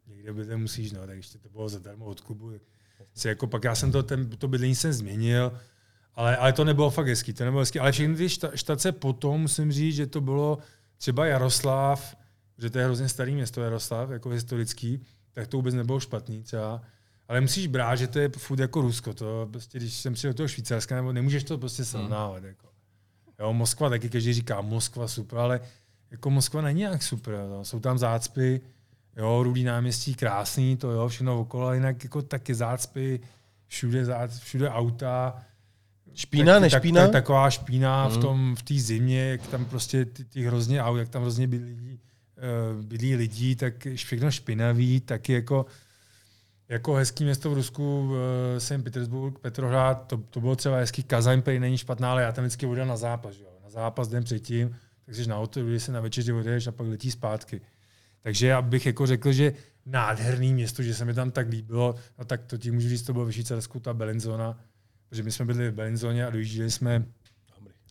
někde by musíš, no, tak ještě to bylo zadarmo od klubu. Si jako pak já jsem to, ten, to bydlení jsem změnil, ale, ale to nebylo fakt hezký, to nebylo hezký. Ale všechny ty šta, štace potom, musím říct, že to bylo třeba Jaroslav, že to je hrozně starý město Jaroslav, jako historický, tak to vůbec nebylo špatný třeba. Ale musíš brát, že to je furt jako Rusko. To prostě, když jsem přijel do toho Švýcarska, nebo nemůžeš to prostě srovnávat. Jako. Jo, Moskva taky každý říká Moskva super, ale jako Moskva není nějak super. Jo. Jsou tam zácpy, jo, rudý náměstí, krásný, to jo, všechno okolo, ale jinak jako taky zácpy, všude, zácp, všude auta. Špína, tak, nešpína? Tak, tak, taková špína Hmm. v tom v té zimě, jak tam prostě ty, ty hrozně aut, jak tam hrozně bydlí, uh, bydlí lidí, tak všechno špinavý, taky jako jako hezký město v Rusku, uh, St. Petersburg, Petrohrad, to, to bylo třeba hezký, Kazaň prý není špatná, ale já tam vždycky odjel na zápas, jo? na zápas den předtím, tak jsi na auto, když se na večeři odjedeš a pak letí zpátky. Takže já bych jako řekl, že nádherný město, že se mi tam tak líbilo, no tak to ti můžu říct, to bylo ve Švýcarsku, ta Bellinzona, protože my jsme byli v Bellinzoně a dojížděli jsme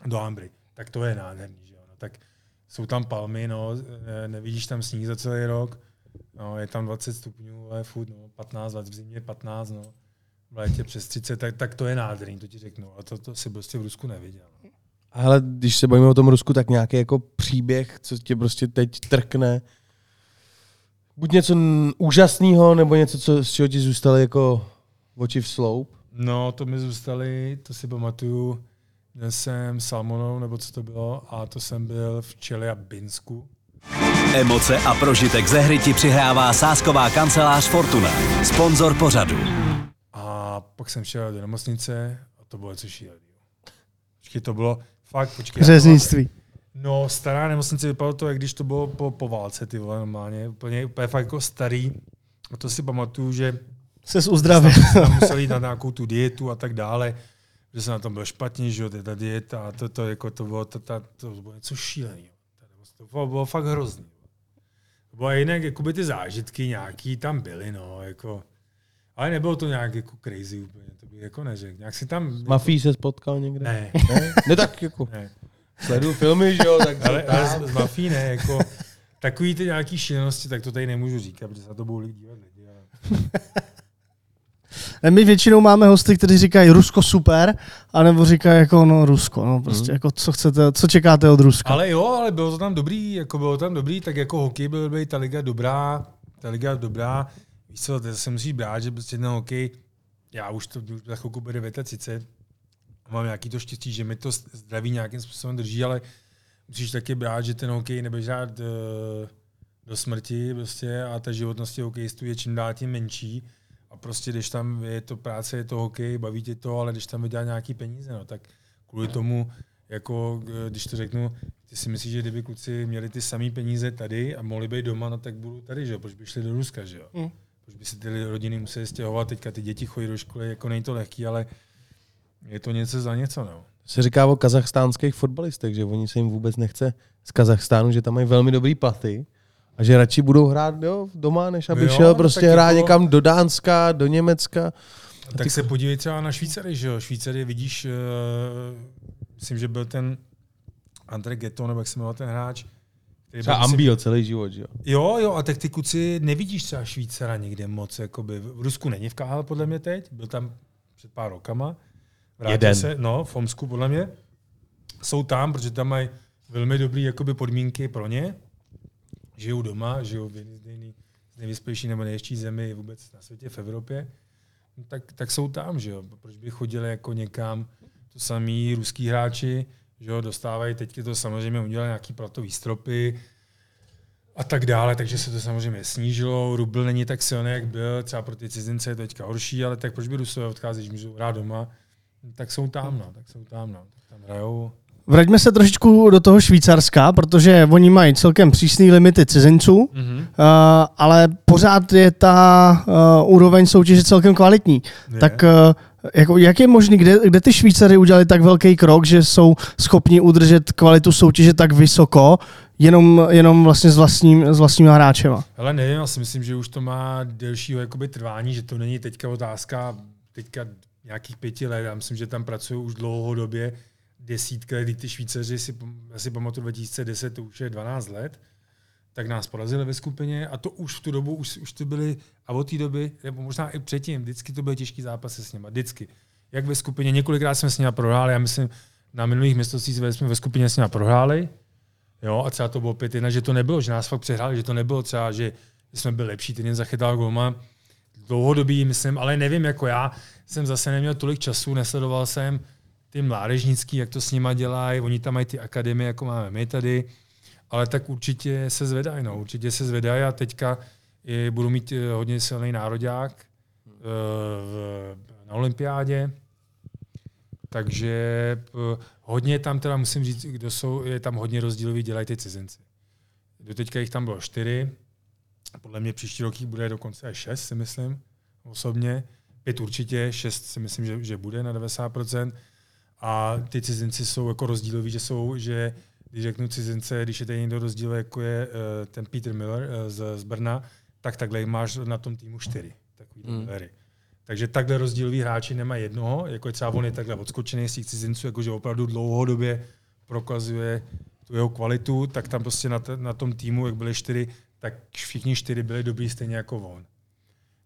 do Ambry. Tak to je nádherný, že jo. No, tak jsou tam palmy, no, e, nevidíš tam sníh za celý rok, no, je tam 20 stupňů, ale furt, no, 15, 20 v zimě 15, no, v létě přes 30, tak, tak to je nádherný, to ti řeknu. A to, to si prostě v Rusku neviděl. No. Ale když se bavíme o tom Rusku, tak nějaký jako příběh, co tě prostě teď trkne. Buď něco úžasného, nebo něco, co, z čeho ti zůstaly jako oči v sloup. No, to mi zůstali, to si pamatuju, měl jsem salmonou, nebo co to bylo, a to jsem byl v Čeliabinsku. Emoce a prožitek ze hry ti přihrává sásková kancelář Fortuna. Sponzor pořadu. A pak jsem šel do nemocnice a to bylo něco šíleného. Počkej, to bylo fakt, počkej. Řeznictví. No, stará nemocnice vypadalo to, jak když to bylo po, po válce, ty vole, normálně. Úplně, úplně fakt jako starý. A to si pamatuju, že Ses uzdravil. museli jít na nějakou tu dietu a tak dále, že se na tom bylo špatně, že jo, ta dieta a to, to, jako to, bylo, to, to, to bylo něco šíleného. To bylo, bylo fakt hrozný. Bylo jinak, jakoby ty zážitky nějaký tam byly, no, jako, ale nebylo to nějak jako crazy úplně, to bych jako neřekl. Nějak si tam... S Mafí se spotkal někde? Ne, Ne, ne tak jako. ne. Sleduju filmy, že jo, tak Ale, ale z, z mafí ne, jako takový ty nějaký šílenosti, tak to tady nemůžu říkat, protože se na to budou lidi dívat lidi. Ale, [laughs] My většinou máme hosty, kteří říkají Rusko super, anebo říkají jako no Rusko, no prostě Mhm. jako co chcete, co čekáte od Ruska. Ale jo, ale bylo to tam dobrý, jako bylo tam dobrý, tak jako hokej byl dobrý, ta liga dobrá, ta liga dobrá. Víš co, to se musíš brát, že prostě ten hokej, já už to za chvilku bude 30, mám nějaký to štěstí, že mi to zdraví nějakým způsobem drží, ale musíš taky brát, že ten hokej nebudeš hrát uh, do smrti prostě a ta životnost hokejistů je čím dál tím menší. A prostě, když tam je to práce, je to hokej, baví tě to, ale když tam vydělá nějaký peníze, no, tak kvůli tomu, jako, eh, když to řeknu, ty si myslíš, že kdyby kluci měli ty samé peníze tady a mohli být doma, no tak budou tady, že jo? Proč by šli do Ruska, že jo? Mm. Proč by si ty rodiny museli stěhovat, teďka ty děti chodí do školy, jako není to lehký, ale je to něco za něco, no. Se říká o kazachstánských fotbalistech, že oni se jim vůbec nechce z Kazachstánu, že tam mají velmi dobrý platy a že radši budou hrát jo, doma, než aby Jo, šel no prostě hrát jako- někam do Dánska, do Německa. Tak se podívej třeba na Švýcary, že jo? Švýcary vidíš, uh, myslím, že byl ten Andre Getto, nebo jak se jmenoval ten hráč. Třeba Ambio celý život, že jo. Jo, jo, a tak ty kluci nevidíš třeba Švýcara někde moc. Jakoby. V Rusku není v KHL podle mě teď, byl tam před pár rokama. Vrátil Jeden. Se, no, v Omsku podle mě. Jsou tam, protože tam mají velmi dobré jakoby, podmínky pro ně. Žijou doma, žijou v jedné z z nejvyspější nebo nejještí zemi vůbec na světě v Evropě. No, tak, tak jsou tam, že jo. Proč by chodili jako někam, to samý ruský hráči, že jo, dostávají, teď to samozřejmě udělali nějaký platový stropy, a tak dále, takže se to samozřejmě snížilo. Rubl není tak silný, jak byl, třeba pro ty cizince je to teďka horší, ale tak proč by Rusové odcházet, když můžou hrát doma, tak jsou tam, no, tak jsou tam, no, tak tam hrajou. Vraťme se trošičku do toho Švýcarska, protože oni mají celkem přísné limity cizinců, Mm-hmm. uh, ale pořád je ta uh, úroveň soutěže celkem kvalitní. Je. Tak uh, jako, jak je možný, kde, kde ty Švýcary udělali tak velký krok, že jsou schopni udržet kvalitu soutěže tak vysoko, jenom, jenom vlastně s, vlastním, s vlastními hráčema? Ale nevím, já si myslím, že už to má delšího jakoby trvání, že to není teďka otázka teďka nějakých pěti let. Já myslím, že tam pracují už dlouhodobě desítky. Kdy Ty Švýcaři si, já si pamatuju 2010, to už je 12 let, tak nás porazili ve skupině a to už v tu dobu, už, už to byly, a od té doby, nebo možná i předtím, vždycky to byly těžký zápasy s nimi, vždycky. Jak ve skupině, několikrát jsme s nimi prohráli, já myslím, na minulých mistrovstvích jsme ve skupině s nimi prohráli, Jo, a třeba to bylo 5 že to nebylo, že nás fakt přehráli, že to nebylo třeba, že jsme byli lepší, ten jen zachytal golma. Dlouhodobý, myslím, ale nevím, jako já jsem zase neměl tolik času, nesledoval jsem ty mládežnický, jak to s nima dělají, oni tam mají ty akademie, jako máme my tady, ale tak určitě se zvedají, no, určitě se zvedají a teďka i budu mít eh, hodně silný nároďák eh, na olympiádě, takže eh, hodně tam teda musím říct, kdo jsou, je tam hodně rozdílový, dělají ty cizinci. Do teďka jich tam bylo čtyři, podle mě příští rok jich bude dokonce až šest, si myslím, osobně. Pět určitě, šest si myslím, že, že bude na 90%. A ty cizinci jsou jako rozdíloví, že jsou, že když řeknu cizince, když je tady někdo rozdíl, jako je uh, ten Peter Miller uh, z, z Brna, tak takhle máš na tom týmu čtyři. Takový. Millery. Takže takhle rozdíloví hráči nemají jednoho, jako je třeba on je takhle odskočený z těch cizinců, jakože opravdu dlouhodobě prokazuje tu jeho kvalitu, tak tam prostě na, t- na tom týmu, jak byli čtyři, tak všichni čtyři byli dobrý stejně jako on.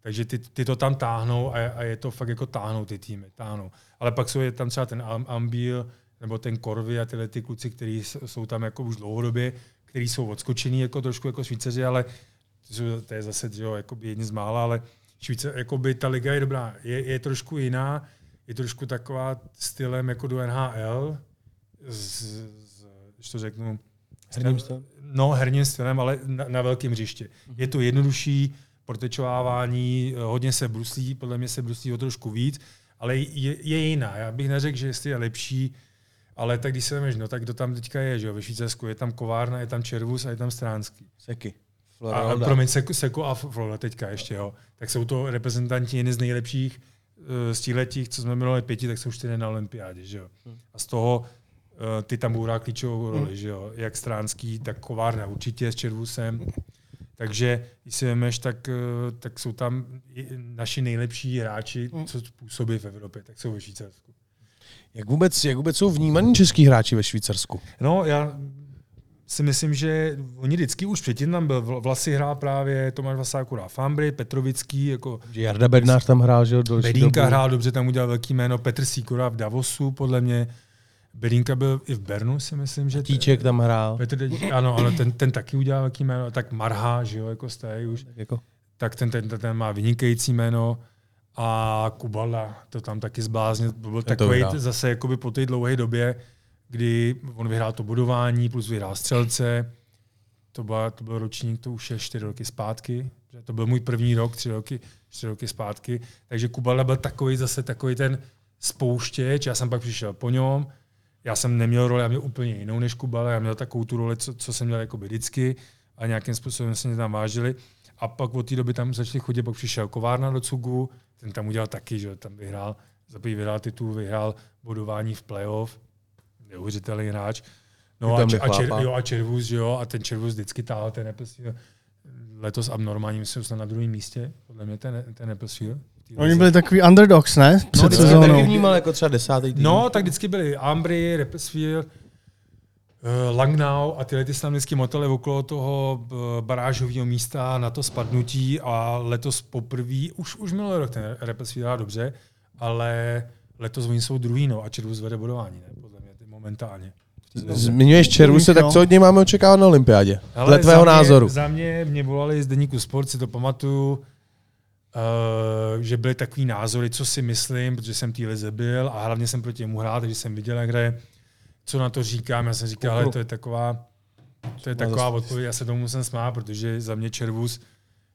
Takže ty, ty to tam táhnou a, a je to fakt jako táhnou ty týmy, táhnou. Ale pak jsou je tam třeba ten Am- Ambil nebo ten Korvy a tyhle ty kluci, kteří jsou tam jako už dlouhodobě, kteří jsou odskočený jako trošku jako Švýcaři, ale to, jsou, to je zase že jo, jakoby jedni z mála, ale Švýce, jakoby ta liga je dobrá. Je, je trošku jiná, je trošku taková stylem jako do NHL, z, z, když to řeknu, Herním stylem? No, herním stylem, ale na, na velkém hřiště. Je to jednodušší, protečovávání, eh, hodně se bruslí, podle mě se bruslí o trošku víc, ale je, je jiná. Já bych neřekl, že jestli je lepší, ale tak když se vemeš, no tak kdo tam teďka je, že jo, ve Švýcarsku, je tam Kovárna, je tam Červus a je tam Stránský. Seky. A, a promiň, Seko, Seko a Flora teďka ještě, jo. Tak jsou to reprezentanti jedny z nejlepších eh, z těch, co jsme minulé pěti, tak jsou čtyři na olympiádě, že jo. A z toho eh, ty tam budou hrát klíčovou roli, že jo. Jak Stránský, tak Kovárna určitě s Červusem. Takže když si vemeš, tak, eh, tak jsou tam naši nejlepší hráči, mm. co působí v Evropě, tak jsou ve Švýcarsku. Jak vůbec, jak vůbec jsou vnímaní český hráči ve Švýcarsku? No, já si myslím, že oni vždycky už předtím tam byl. Vlasy hrál právě Tomáš Vasákura, Fambry, Petrovický. Jako Jarda Bednář tam hrál, že jo? Bedínka hrál dobře, tam udělal velký jméno. Petr Sikora v Davosu, podle mě. Bedínka byl i v Bernu, si myslím, že... Tíček tam hrál. Petr, Dedík- ano, ano, ten, ten taky udělal velký jméno, tak Marha, že jo, jako jste už, Jako, tak ten, ten, ten, má vynikající jméno. A Kubala to tam taky zbláznil, to byl takový zase jakoby po té dlouhé době, kdy on vyhrál to budování, plus vyhrál střelce, to, byla, to byl ročník, to už je čtyři roky zpátky, že to byl můj první rok, tři roky, čtyři roky zpátky, takže Kubala byl takový zase takový ten spouštěč, já jsem pak přišel po něm, já jsem neměl roli, já měl úplně jinou než Kubala, já měl takovou tu roli, co, co jsem měl jako vždycky a nějakým způsobem se mě tam vážili. A pak od té doby tam začali chodit, pak přišel Kovárna do Cugu, ten tam udělal taky, že tam vyhrál, za vyhrál titul, vyhrál bodování v playoff, neuvěřitelný hráč. No a, a, čer, jo, a Červus, že jo, a ten Červus vždycky táhl ten Nepesíl. Letos abnormální, myslím, že na druhém místě, podle mě ten, ten Nepesíl. Oni byli takový underdogs, ne? Před No, vždycky taky sezónou. vnímal jako třeba desátý tým. No, tak vždycky byli Ambry, Repesfield, uh, Langnau a tyhle ty se tam vždycky motely okolo toho uh, barážového místa na to spadnutí a letos poprvé, už, už minulý rok ten hrál dobře, ale letos oni jsou druhý, no a Červu zvede bodování, ne, podle mě, momentálně. Zmiňuješ Červuse, tak No. co od něj máme očekávat na olympiádě? Dle tvého za mě, názoru. Za mě, mě volali z deníku Sport, si to pamatuju, uh, že byly takový názory, co si myslím, protože jsem té lize byl a hlavně jsem proti němu hrál, takže jsem viděl, jak hraje, co na to říkám. Já jsem říkal, ale to je taková, to je taková odpověď, já se tomu musím smát, protože za mě Červus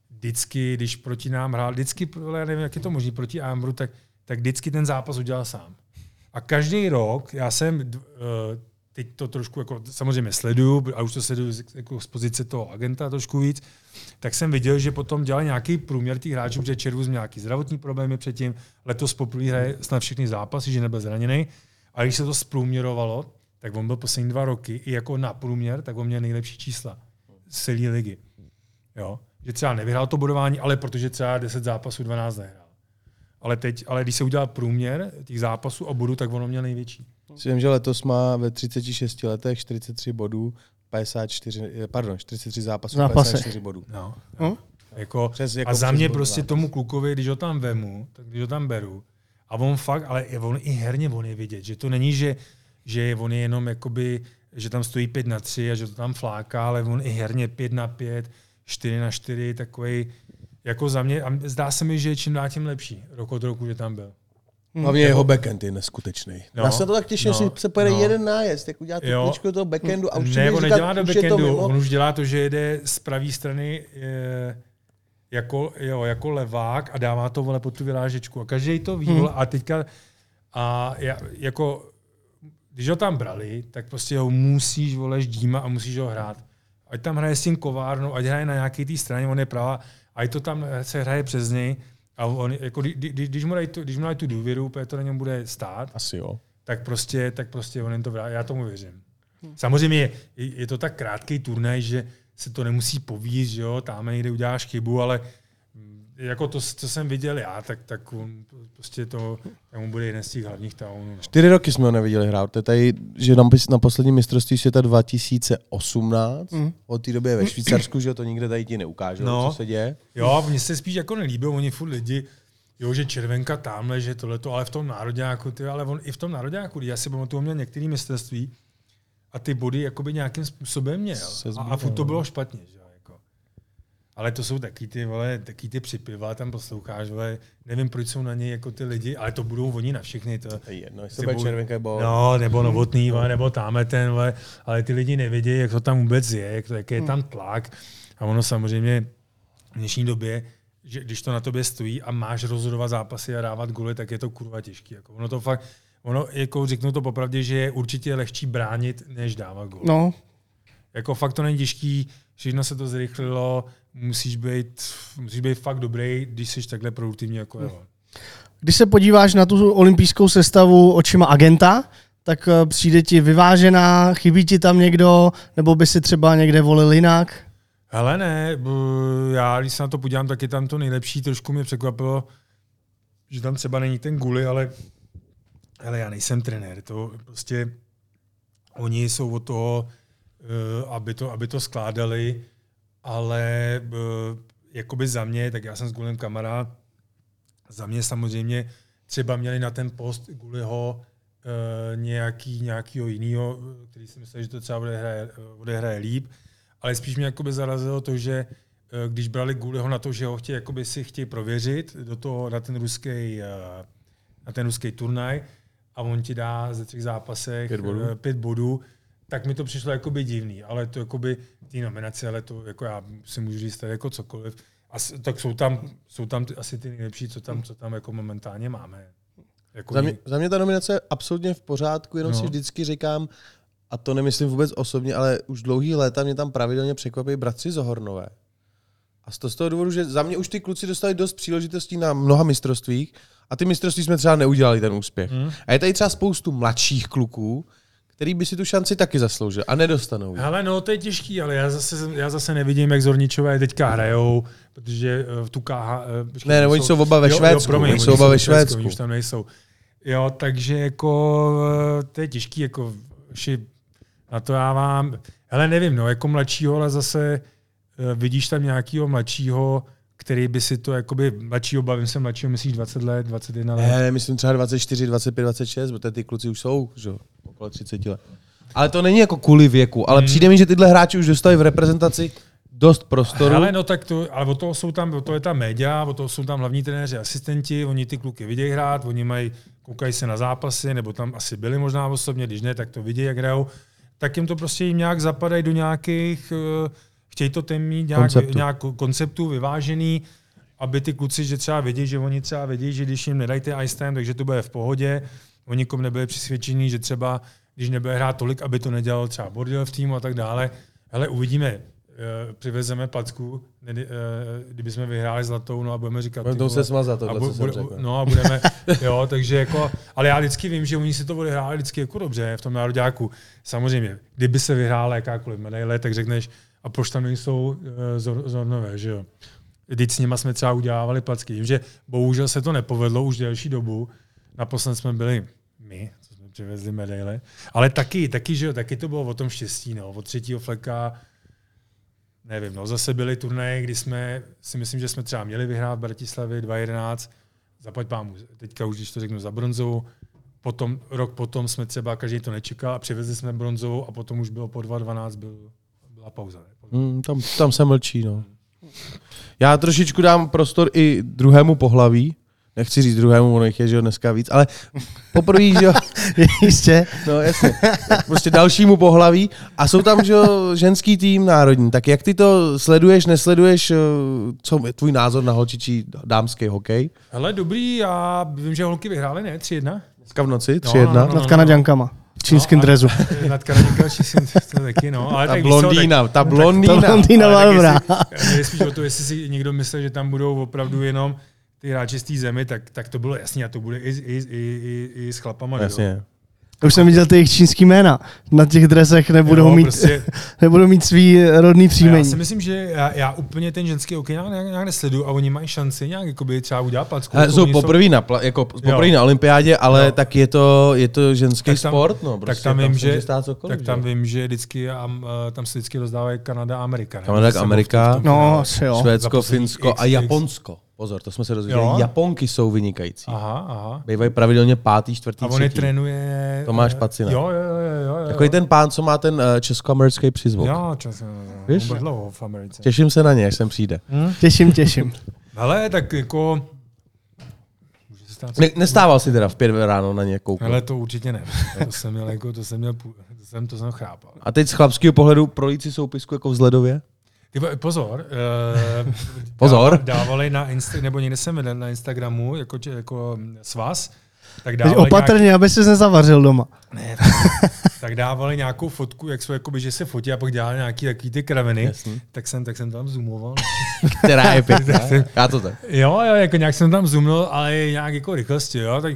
vždycky, když proti nám hrál, vždycky, ale já nevím, jak je to možné proti Ambru, tak, tak vždycky ten zápas udělal sám. A každý rok, já jsem, uh, teď to trošku jako, samozřejmě sleduju, a už to sleduju z- jako z pozice toho agenta trošku víc, tak jsem viděl, že potom dělal nějaký průměr těch hráčů, protože Červus měl nějaký zdravotní problémy předtím, letos poprvé hraje snad všechny zápasy, že nebyl zraněný. A když se to zprůměrovalo, tak on byl poslední dva roky i jako na průměr, tak on měl nejlepší čísla z celé ligy. Jo? Že třeba nevyhrál to bodování, ale protože třeba 10 zápasů 12 nehrál. Ale teď, ale když se udělal průměr těch zápasů a bodů, tak ono měl největší. Si Vím, že letos má ve 36 letech 43 bodů, 54, eh, pardon, 43 zápasů, Zápasech. 54 bodů. No. Hm? Jako, Přes- jako a za mě prostě zápas. tomu klukovi, když ho tam vemu, tak když ho tam beru, a on fakt, ale i on i herně on je vidět, že to není, že, že on je jenom jakoby, že tam stojí 5 na 3 a že to tam fláká, ale on i herně 5 na 5, 4 na 4, takový jako za mě, a zdá se mi, že je čím dál tím lepší, rok od roku, že tam byl. Hlavně jeho backend je neskutečný. No, Já se to tak těším, no, že se pojede no. jeden nájezd, jak udělá tu kličku do toho backendu a už ne, on říkat, nedělá do je backendu, on už dělá to, že jede z pravé strany e, jako, jo, jako levák a dává to vole pod tu vyrážečku. A každý to ví, hmm. a teďka a já, jako, když ho tam brali, tak prostě ho musíš vole ždíma a musíš ho hrát. Ať tam hraje s tím kovárnou, ať hraje na nějaké té straně, on je pravá, ať to tam se hraje přes něj, a on, jako, kdy- kdy- když, mu dají tu, když mu dají tu důvěru, protože to na něm bude stát, Asi jo. tak prostě, tak prostě on jim to vrátí. Já tomu věřím. Samozřejmě je, je to tak krátký turnaj, že se to nemusí povíst, že jo, tam někde uděláš chybu, ale jako to, co jsem viděl já, tak, tak on prostě to, tak on bude jeden z těch hlavních taunů. No. Čtyři roky jsme ho neviděli hrát. To je tady, že na, na posledním mistrovství světa 2018, Mm. od té doby je ve Švýcarsku, že to nikde tady ti neukážou, No. co se děje. Jo, mně se spíš jako nelíbí, oni furt lidi, jo, že červenka tamhle, že tohleto, ale v tom národňáku, ty, ale on i v tom národňáku, já si pamatuju, měl některé mistrovství a ty body jakoby nějakým způsobem měl. Se A, a furt to bylo špatně, že jo. Ale to jsou taky ty, vole, taky ty připiva, tam posloucháš, vole, nevím, proč jsou na něj jako ty lidi, ale to budou oni na všechny. To, To je jedno, jestli bude červenka nebo... No, nebo novotný, vole, nebo tamhle ten, vole, ale ty lidi nevědí, jak to tam vůbec je, jak to, jaký je tam tlak. A ono samozřejmě v dnešní době, že když to na tobě stojí a máš rozhodovat zápasy a dávat goly, tak je to kurva těžký. Jako ono to fakt, ono, jako řeknu to popravdě, že je určitě lehčí bránit, než dávat gol. No, Jako fakt to není těžký, všechno se to zrychlilo, musíš být, musíš být fakt dobrý, když jsi takhle produktivní jako je. on. když se podíváš na tu olympijskou sestavu očima agenta, tak eh, přijde ti vyvážená, chybí ti tam někdo, nebo by si třeba někde volil jinak? Hele ne, já když se na to podívám, tak je tam to nejlepší. Trošku mě překvapilo, že tam třeba není ten guli, ale, ale já nejsem trenér. To prostě oni jsou od toho eh, aby to, aby to skládali, ale eh, jakoby za mě, tak já jsem s Gulem kamarád, za mě samozřejmě třeba měli na ten post Guliho uh, nějaký, nějakýho jiného, který si myslel, že to třeba odehraje, odehraje líp, ale spíš mě jakoby zarazilo to, že uh, když brali Guliho na to, že ho chtějí, jakoby si chtějí prověřit do toho, na ten ruský, na ten ruský turnaj a on ti dá ze třech zápasech Pět bodů. pět bodů, tak mi to přišlo jakoby divný, ale to jakoby ty nominace, ale to jako já si můžu říct tady jako cokoliv. A s- tak jsou tam, jsou tam ty, asi ty nejlepší, co tam, co tam jako momentálně máme. Jako Za mě, za mě ta nominace je absolutně v pořádku, jenom no. si vždycky říkám, a to nemyslím vůbec osobně, ale už dlouhý léta mě tam pravidelně překvapí bratři Zohornové. A to z toho důvodu, že za mě už ty kluci dostali dost příležitostí na mnoha mistrovstvích a ty mistrovství jsme třeba neudělali ten úspěch. Hmm. A je tady třeba spoustu mladších kluků, který by si tu šanci taky zasloužil a nedostanou. Hele, no to je těžký, ale já zase, já zase nevidím, jak Zorničové teďka hrajou, protože uh, v tu KH... Počkej, Ne, ne, oni jsou oba ve Švédsku, oni jsou oba ve Švédsku. Oni už tam nejsou. Jo, takže jako eh, to je těžký, jako ši, na to já vám, hele nevím, no, jako mladšího, ale zase eh, vidíš tam nějakého mladšího, který by si to, jakoby, mladšího, bavím se mladšího, myslíš 20 let, 21 let? Ne, myslím třeba 24, 25, 26, protože ty kluci už jsou, že jo, okolo 30 let. Ale to není jako kvůli věku, ale Hmm. přijde mi, že tyhle hráči už dostali v reprezentaci dost prostoru. Ale no tak to, ale od toho jsou tam, od toho je ta média, od toho jsou tam hlavní trenéři, asistenti, oni ty kluky vidějí hrát, oni mají, koukají se na zápasy, nebo tam asi byli možná osobně, když ne, tak to vidějí, jak hrajou. Tak jim to prostě jim nějak zapadají do nějakých, eh, chtějí to ten mít nějak, Konceptu. nějak konceptu vyvážený, aby ty kluci, že třeba vědí, že oni třeba vědí, že když jim nedají ty ice time, takže to bude v pohodě. Oni nikom nebyli přesvědčení, že třeba, když nebude hrát tolik, aby to nedělal třeba bordel v týmu a tak dále. Hele, uvidíme. Eh, přivezeme placku, eh, kdyby jsme vyhráli zlatou, no a budeme říkat... Budeme muset smazat, tohle, a co jsem řekl. No a budeme, [laughs] jo, takže jako, ale já vždycky vím, že oni si to odehráli vždycky jako dobře v tom nároďáku. Samozřejmě, kdyby se vyhrála jakákoliv medaile, tak řekneš, a proč tam nejsou zor, zornové, že jo. Teď s nima jsme třeba udělávali placky. Vím, že bohužel se to nepovedlo už delší dobu. Naposled jsme byli my, co jsme přivezli medaile. Ale taky, taky, že jo, taky to bylo o tom štěstí, no. Od třetího fleka nevím, no zase byly turnaje, kdy jsme si myslím, že jsme třeba měli vyhrát v Bratislavě 2.11, zaplať pámu, teďka už když to řeknu za bronzovou, potom, rok potom jsme třeba, každý to nečekal a přivezli jsme bronzovou a potom už bylo po 2.12, byl, byla pauza. Ne? Hmm, tam, tam se mlčí, no. Já trošičku dám prostor i druhému pohlaví. Nechci říct druhému, ono jich je, že jo, dneska víc, ale poprvé, že jo, [laughs] Jistě. no jasně, prostě dalšímu pohlaví. A jsou tam, že jo, ženský tým národní. Tak jak ty to sleduješ, nesleduješ, eh, co je tvůj názor na holčičí dámský hokej? Hele, dobrý, já vím, že holky vyhrály, ne? 3-1? Dneska v noci, No, 3-1. no, no, no. Nad Kanaďankama. Čínském No, drezu. [laughs] Nad Kanadinka, to taky, no. Ale Ta tak co, tak- blondýna, ta Ta blondýna. blondýna Ale byla tak dobrá. jestli- Je spíš o to, jestli si někdo myslel, že tam budou opravdu jenom ty hráči z té zemi, tak, tak to bylo jasný a to bude i, i, i, i, i s chlapama. že jo? Jasně. Už jsem viděl ty jejich čínský jména. Na těch dresech nebudou, Jo, mít, prostě- [laughs] nebudou mít svý rodný A já příjmení. si myslím, že já, já úplně ten ženský okej nějak, nějak, nějak nesleduju a oni mají šanci nějak jakoby třeba udělat placku. Ale jako jsou poprvé na, pla- jako poprvé na olympiádě, ale Jo. tak je to, je to ženský Tak tam- sport, no. tak Prostě tam vím, že, stát cokoliv, tak tam že? vím, že vždycky, um, uh, tam se vždycky rozdávají Kanada a Amerika. Ne? Kanada, jsem Amerika. v tom- v tom No, Švédsko, Finsko X, a X. Japonsko. Pozor, to jsme se dozvěděli. Jo? Japonky jsou vynikající. Aha, aha. Bývají pravidelně pátý, čtvrtý, A on je třetí. trénuje... Tomáš eh, Pacina. Jo, jo, jo. jo, jo. Takový ten pán, co má ten uh, česko-americký přizvuk. Jo, čas, jo. Víš? Dlouho v Americe. Těším se na ně, až sem přijde. Těším, těším. [laughs] Hele, tak jako... Může se stát Ne, nestával si teda v pět ráno na ně kouknout. Hele, to určitě ne. To jsem měl, jako, to jsem měl, to jsem, to jsem chrápal. A teď z chlapského pohledu prolíci soupisku jako v Zledově? Ty, pozor. Uh, [laughs] Pozor. Dávali na Insta, nebo někde jsem viděl na Instagramu, jako, jako svaz, tak Teď dávali, opatrně, aby se nezavařil doma. nějak, [laughs] tak dávali nějakou fotku, jak jsou, jakoby, že se fotí a pak dělali nějaký takový ty kraviny, Jasný. tak jsem, tak jsem tam zoomoval. [laughs] Která je pěkná. Já to tak. Jo, jo, jako nějak jsem tam zoomnul, ale nějak jako rychlosti, jo, tak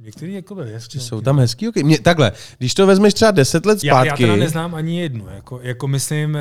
některý jako byly hezčí. Jsou tam hezký okay. Mě, takhle, když to vezmeš třeba 10 let Já, já zpátky, teda neznám ani jednu, jako, jako myslím, uh,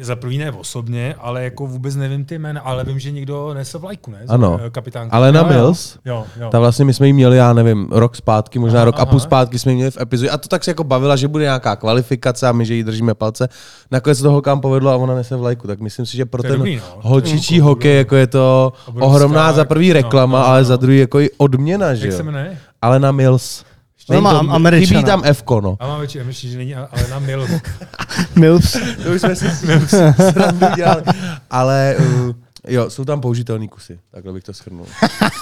za první ne osobně, ale jako vůbec nevím ty jména, ale vím, že někdo nese vlajku, ne? Ano. Kapitánka. Ale na Jo, jo. Mills, Jo, jo. ta vlastně my jsme jí měli, já nevím, rok zpátky, možná Aha, rok a půl zpátky jsme jí měli v epizodě. A to tak se jako bavila, že bude nějaká kvalifikace a my, že jí držíme palce. Nakonec se to holkám povedlo a ona nese vlajku. Tak myslím si, že pro To ten dobrý, no. holčičí je hokej jako je to ohromná za prvý no, reklama, no, ale no. za druhý jako i odměna, že Jak se jo. jmenuje? Ale na Mills. No, má Není to- Američana. Chybí tam f no. A mám větší, myslím, že není, ale na Mil. [laughs] Milps. To už jsme si [laughs] dělali. Ale uh, jo, jsou tam použitelný kusy. Takhle bych to shrnul.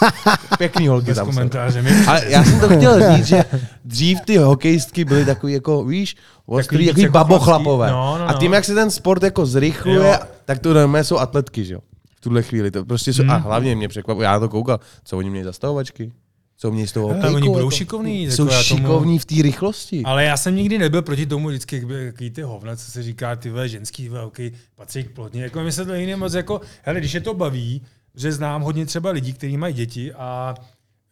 [laughs] Pěkný holky Bez tam komentáře. Ale já jsem to chtěl říct, že dřív ty hokejistky byly takový jako, víš, ostrý, takový jako babochlapové. chlapský. No, no, A tím, no. jak se ten sport jako zrychluje, Jo. tak to normálně jsou atletky, že jo. V tuhle chvíli. To prostě jsou, Hmm. a hlavně mě překvapuje, já to koukal, co oni měli za co měli z toho Ale oni budou jako. šikovní, Jsou jako já tomu- šikovní v té rychlosti. ale já jsem nikdy nebyl proti tomu vždycky, jak by- jaký ty hovna, co se říká, ty vole, ženský vole, hokej, patří k plotně. Jako mi se to jiný moc jako, hele, když je to baví, že znám hodně třeba lidí, kteří mají děti a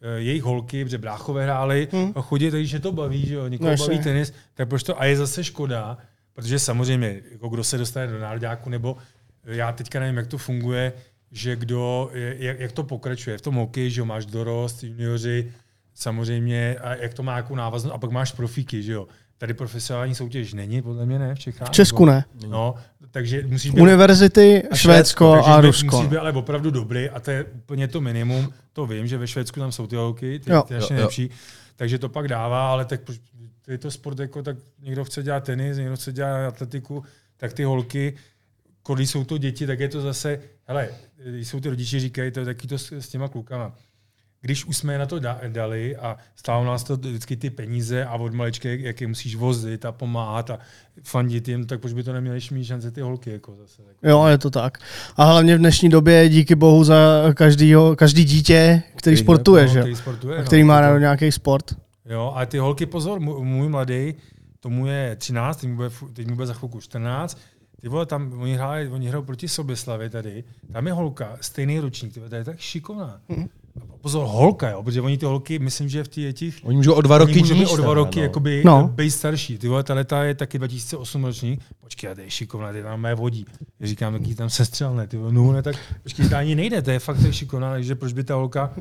e, jejich holky, protože bráchové hráli, hmm. chodí, takže to baví, že jo, někoho No, baví tenis, tak proč to, a je zase škoda, protože samozřejmě, jako kdo se dostane do nároďáku, nebo já teďka nevím, jak to funguje, že kdo, jak, jak to pokračuje v tom hokeji, že jo, máš dorost, junioři, samozřejmě, a jak to má jakou návaznost, a pak máš profíky, že jo. Tady profesionální soutěž není, podle mě ne, v Čechách. V Česku ne. No, takže musíš být Univerzity, A Švédsko takže a být- Rusko. Musíš být ale opravdu dobrý a to je úplně to minimum. To vím, že ve Švédsku tam jsou ty holky, ty, Jo. ty ještě Jo, jo. nejlepší. Takže to pak dává, ale tak je to sport, jako, tak někdo chce dělat tenis, někdo chce dělat atletiku, tak ty holky, když jsou to děti, tak je to zase, hele, když jsou ty rodiče říkají, to je taky to s, s těma klukama. Když už jsme na to da, dali a stálo nás to vždycky ty peníze a od maličky, jak, je musíš vozit a pomáhat a fandit jim, tak proč by to neměly mít šance ty holky jako zase. Tak. Jo, je to tak. A hlavně v dnešní době díky bohu za každýho, každý dítě, který Který sportuje, že? který sportuje, A no, který má to- nějaký sport. Jo, a ty holky, pozor, můj, mladý, tomu je 13, teď mu bude, teď mu bude za chvilku 14, ty vole, tam oni hráli, oni hrajou proti Soběslavě tady, tam je holka, stejný ročník, ty vole, to je tak šikovná. Mhm. A Pozor, holka, jo, protože oni ty holky, myslím, že v těch, těch Oni můžou o dva Oni roky můžou níž o dva teda, roky no. jakoby No. no. být starší. Ty vole, ta leta je taky 2008 ročník. Počkej, a to je šikovná, ty tam mé vodí. Já říkám, jaký tam se střelne, ty vole, no ne, tak počkej, to ani nejde, to je fakt tak šikovná, takže proč by ta holka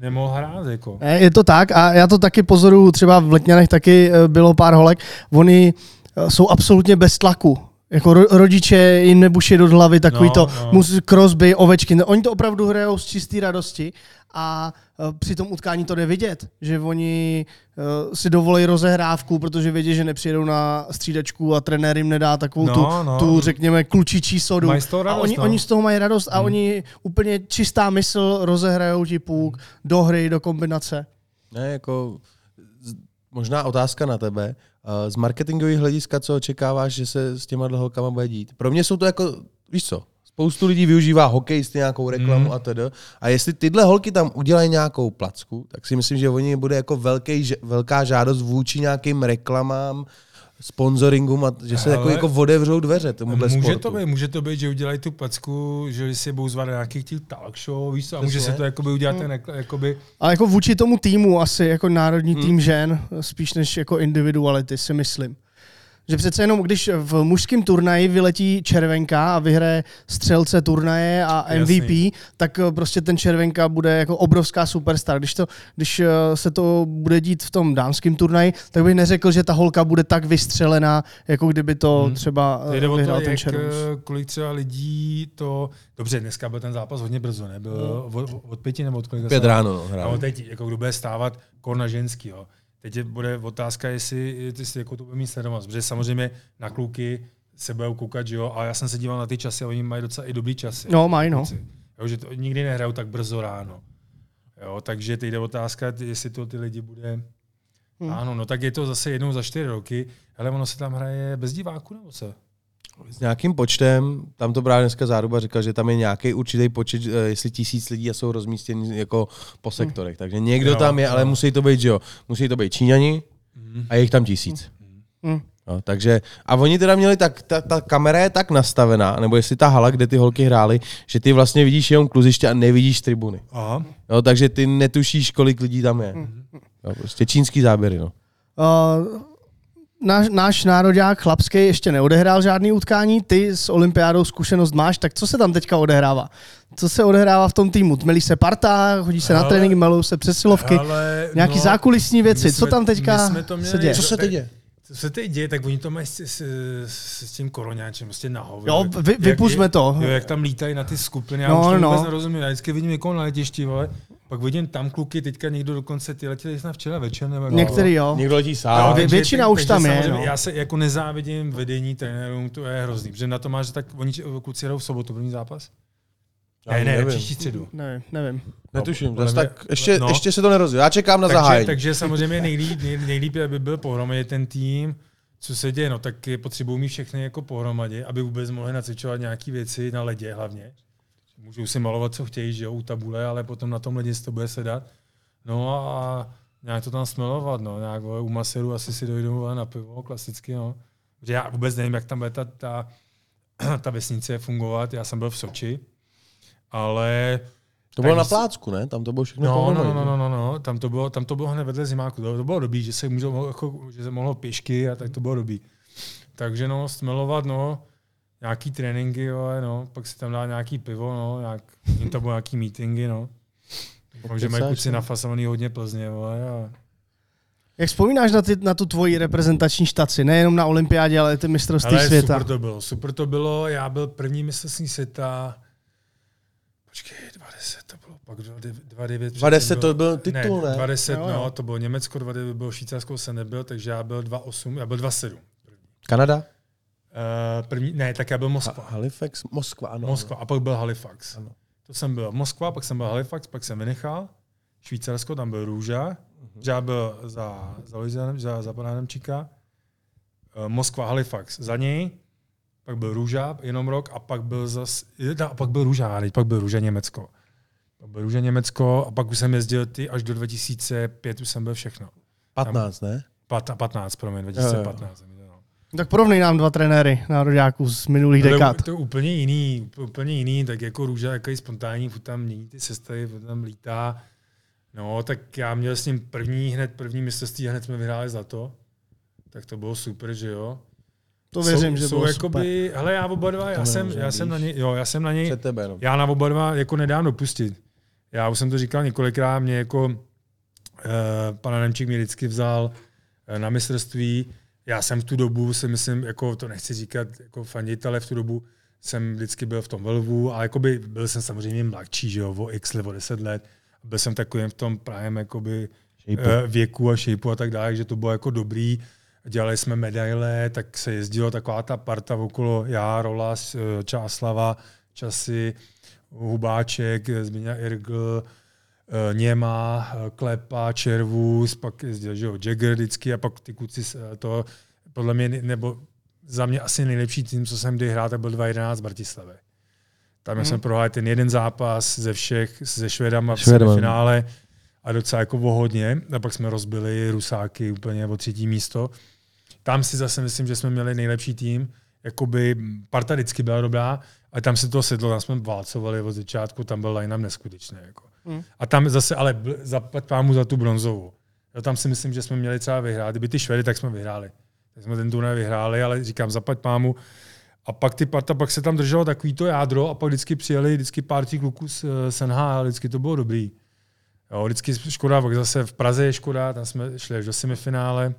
nemohla hrát, jako. Je to tak a já to taky pozoruju, třeba v Letňanech taky eh, bylo pár holek, oni eh, jsou absolutně bez tlaku. Jako ro- rodiče jim nebuší do hlavy takový No, to no. mus, krosby, ovečky. No, Oni to opravdu hrajou z čisté radosti a eh, při tom utkání to jde vidět, že oni eh, si dovolí rozehrávku, protože vědí, že nepřijedou na střídačku a trenér jim nedá takovou No, tu, no. tu, řekněme, klučičí sodu. Mají z toho a radost, oni, no. oni z toho mají radost a oni úplně čistá mysl rozehrajou ti půk do hry, do kombinace. Ne, jako možná otázka na tebe. Uh, Z marketingového hlediska, co očekáváš, že se s těma holkama bude dít? Pro mě jsou to jako, víš co, spoustu lidí využívá hokejisty nějakou reklamu Mm. a tedy. A jestli tyhle holky tam udělají nějakou placku, tak si myslím, že oni bude jako velký, velká žádost vůči nějakým reklamám, sponsoringům a že se jako, jako otevřou dveře tomuhle Může sportu. to, být, může to být, že udělají tu packu, že si budou zvat na nějakých těch talk show, víš co, a může Přesně. se to jakoby udělat ten, jako- jakoby, Ale jako vůči tomu týmu asi jako národní Hmm. tým žen, spíš než jako individuality si myslím. Že přece jenom, když v mužském turnaji vyletí červenka a vyhraje střelce turnaje a MVP, Jasný. tak eh, prostě ten červenka bude jako obrovská superstar. Když, to, když eh, se to bude dít v tom dámském turnaji, tak bych neřekl, že ta holka bude tak vystřelená, jako kdyby to Hmm. třeba To eh, jde o to, vyhrál ten eh, kolik třeba lidí to... Dobře, dneska byl ten zápas hodně brzo, ne? Byl od, od pěti nebo od kolika? Pět se- ráno, no, No, teď, jako kdo bude stávat kor na ženský, jo. Teď je, bude otázka, jestli, jestli jako to bude mít sledovat, protože samozřejmě na kluky se budou koukat, že jo, a já jsem se díval na ty časy a oni mají docela i dobrý časy. No, mají, no. Jo, že to nikdy nehrajou tak brzo ráno. Jo, takže teď jde otázka, jestli to ty lidi bude... Hmm. Ano, no tak je to zase jednou za čtyři roky, ale ono se tam hraje bez diváků nebo co? S nějakým počtem, tam to právě dneska záruba říkal, že tam je nějaký určitý počet, eh, jestli tisíc lidí a jsou rozmístěni jako po sektorech. Takže někdo Jo, tam je, ale jo. musí to být, že jo, musí to být Číňani Mhm. a je jich tam tisíc. Hm. No, takže, a oni teda měli tak, ta, ta kamera je tak nastavená, nebo jestli ta hala, kde ty holky hrály, že ty vlastně vidíš jenom kluziště a nevidíš tribuny. Aha. Jo, takže ty netušíš, kolik lidí tam je. Jo, prostě čínský záběry, no. Uh, náš, náš národák chlapský ještě neodehrál žádný utkání, ty s olympiádou zkušenost máš, tak co se tam teďka odehrává? Co se odehrává v tom týmu? Tmelí se parta, chodí se na Ale- tréninky, melou se přesilovky, Ale, nějaký no, zákulisní věci. my Co jsme- tam teďka jsme to měli- se děje? Co se teď děje? Co se teď děje, tak oni to mají s, s, s, s tím koronáčem, prostě na hovno. Jo, vy- jak- to. Jo, jak tam lítají na ty skupiny, já No, už to no. vůbec nerozumím. Já vždycky vidím někoho na letišti, vole, pak vidím tam kluky, teďka někdo dokonce, ty letěli snad včera večer, nebo Některý jo. Někdo letí sám. vě- takže- většina tak- už takže tam je, no. Já se jako nezávidím vedení trenérům, to je hrozný, protože na to máš, že tak oni kluci jdou v sobotu první zápas? Já Ne, ne, nevím. příští středu. Nevím, nevím. Netuším, mě- tak ještě, no. ještě se to nerozdělí. Já čekám na takže, zahájení. takže samozřejmě nejlíp, nej, nejlíp, aby byl pohromadě ten tým, co se děje, no tak je potřebují mít všechny jako pohromadě, aby vůbec mohli nacvičovat nějaké věci na ledě hlavně. Můžou si malovat, co chtějí, že jo, u tabule, ale potom na tom ledě si to bude sedat. No a nějak to tam smelovat, no, nějak vole, u maseru asi si dojdou vole, na pivo, klasicky, no. Protože já vůbec nevím, jak tam bude ta, ta, [clears throat] ta vesnice fungovat, já jsem byl v Soči, ale To bylo na plácku, ne? Tam to bylo všechno No, no, no, no, no, no, no, tam to bylo, tam to bylo hned vedle zimáku. To, to bylo dobrý, že se můžou, jako, že se mohlo pěšky a tak to bylo dobrý. Takže no, smelovat, no, nějaký tréninky, jo, no, pak si tam dá nějaký pivo, no, nějak, jim tam bylo nějaký meetingy, no. Doufám, že mají kluci nafasovaný hodně Plzně, vole, a Jak vzpomínáš na, ty, na tu tvoji reprezentační štaci? Nejenom na olympiádě, ale i ty mistrovství Ale světa. super to bylo, super to bylo, já byl první mistrovství světa, počkej, 20 to bylo, pak 29. 20 to byl titul, ne? 20, Jo, jo. no, to bylo Německo, 29 bylo Švýcarsko, jsem nebyl, takže já byl 2,8, já byl 2,7. Kanada? Uh, první, ne, tak já byl Moskva. Ha- Halifax? Moskva, ano. Moskva a pak byl Halifax. Ano. To jsem byl Moskva, pak jsem byl Halifax, pak jsem vynechal. Švýcarsko, tam byl Růža, že já byl za, za, Luizianem, za, za Nemčíka. Uh, Moskva, Halifax za něj, pak byl Růža jenom rok a pak byl zas, a pak byl Růža, pak byl Růža Německo. Pak byl Růža Německo a pak už jsem jezdil ty až do 2005, už jsem byl všechno. 15, ne? Pat, 15, promiň, 2015. jsem byl, no. Tak porovnej nám dva trenéry nároďáků z minulých To je, dekád. to je úplně jiný, úpl- úplně jiný, tak jako Růža, jako je spontánní, furt tam mění ty sestavy, furt tam lítá. No, tak já měl s ním první, hned první mistrovství a hned jsme vyhráli zlato. Tak to bylo super, že jo. To věřím, jsou, že jsou bylo jakoby, hele, já oba dva, já To jsem, já jsem na něj, jo, já jsem na něj, Před tebe, no. já na oba dva jako nedám dopustit. Já už jsem to říkal několikrát, mě jako eh, pana Nemčík mě vždycky vzal eh, na mistrovství. Já jsem v tu dobu, si myslím, jako to nechci říkat jako fandit, ale v tu dobu jsem vždycky byl v tom velvu a jakoby byl jsem samozřejmě mladší, že jo, o x let, o 10 let. Byl jsem takovým v tom právě jakoby Šejpu. eh, věku a šejpu a tak dále, že to bylo jako dobrý. Dělali jsme medaile, tak se jezdilo taková ta parta okolo já, Rolas, eh, Čáslava, Časy, Hubáček, Zbigněk Irgl, Něma, eh, Klepa, Červus, pak jezdil že jo, Jagger vždycky a pak ty kluci z, eh, to, podle mě, nebo za mě asi nejlepší tým, co jsem kdy hrál, tak byl 2.11 Bratislavy. Tam hmm. jsem prohrál ten jeden zápas ze všech, se Švédama v finále a docela jako o hodně. A pak jsme rozbili Rusáky úplně o třetí místo. Tam si zase myslím, že jsme měli nejlepší tým. Jakoby parta vždycky byla dobrá, a tam se to sedlo, tam jsme válcovali od začátku, tam byl line-up neskutečný. Jako. Hmm. A tam zase, ale zaplať pámu za tu bronzovou. Jo, tam si myslím, že jsme měli třeba vyhrát. Kdyby ty Švedy, tak jsme vyhráli. Tak jsme ten turnaj vyhráli, ale říkám, zaplať pámu. A pak ty parta, pak se tam drželo takový to jádro a pak vždycky přijeli vždycky pár těch kluků z eh, SNH a vždycky to bylo dobrý. Jo, vždycky Škoda, pak zase v Praze je Škoda, tam jsme šli až do semifinále.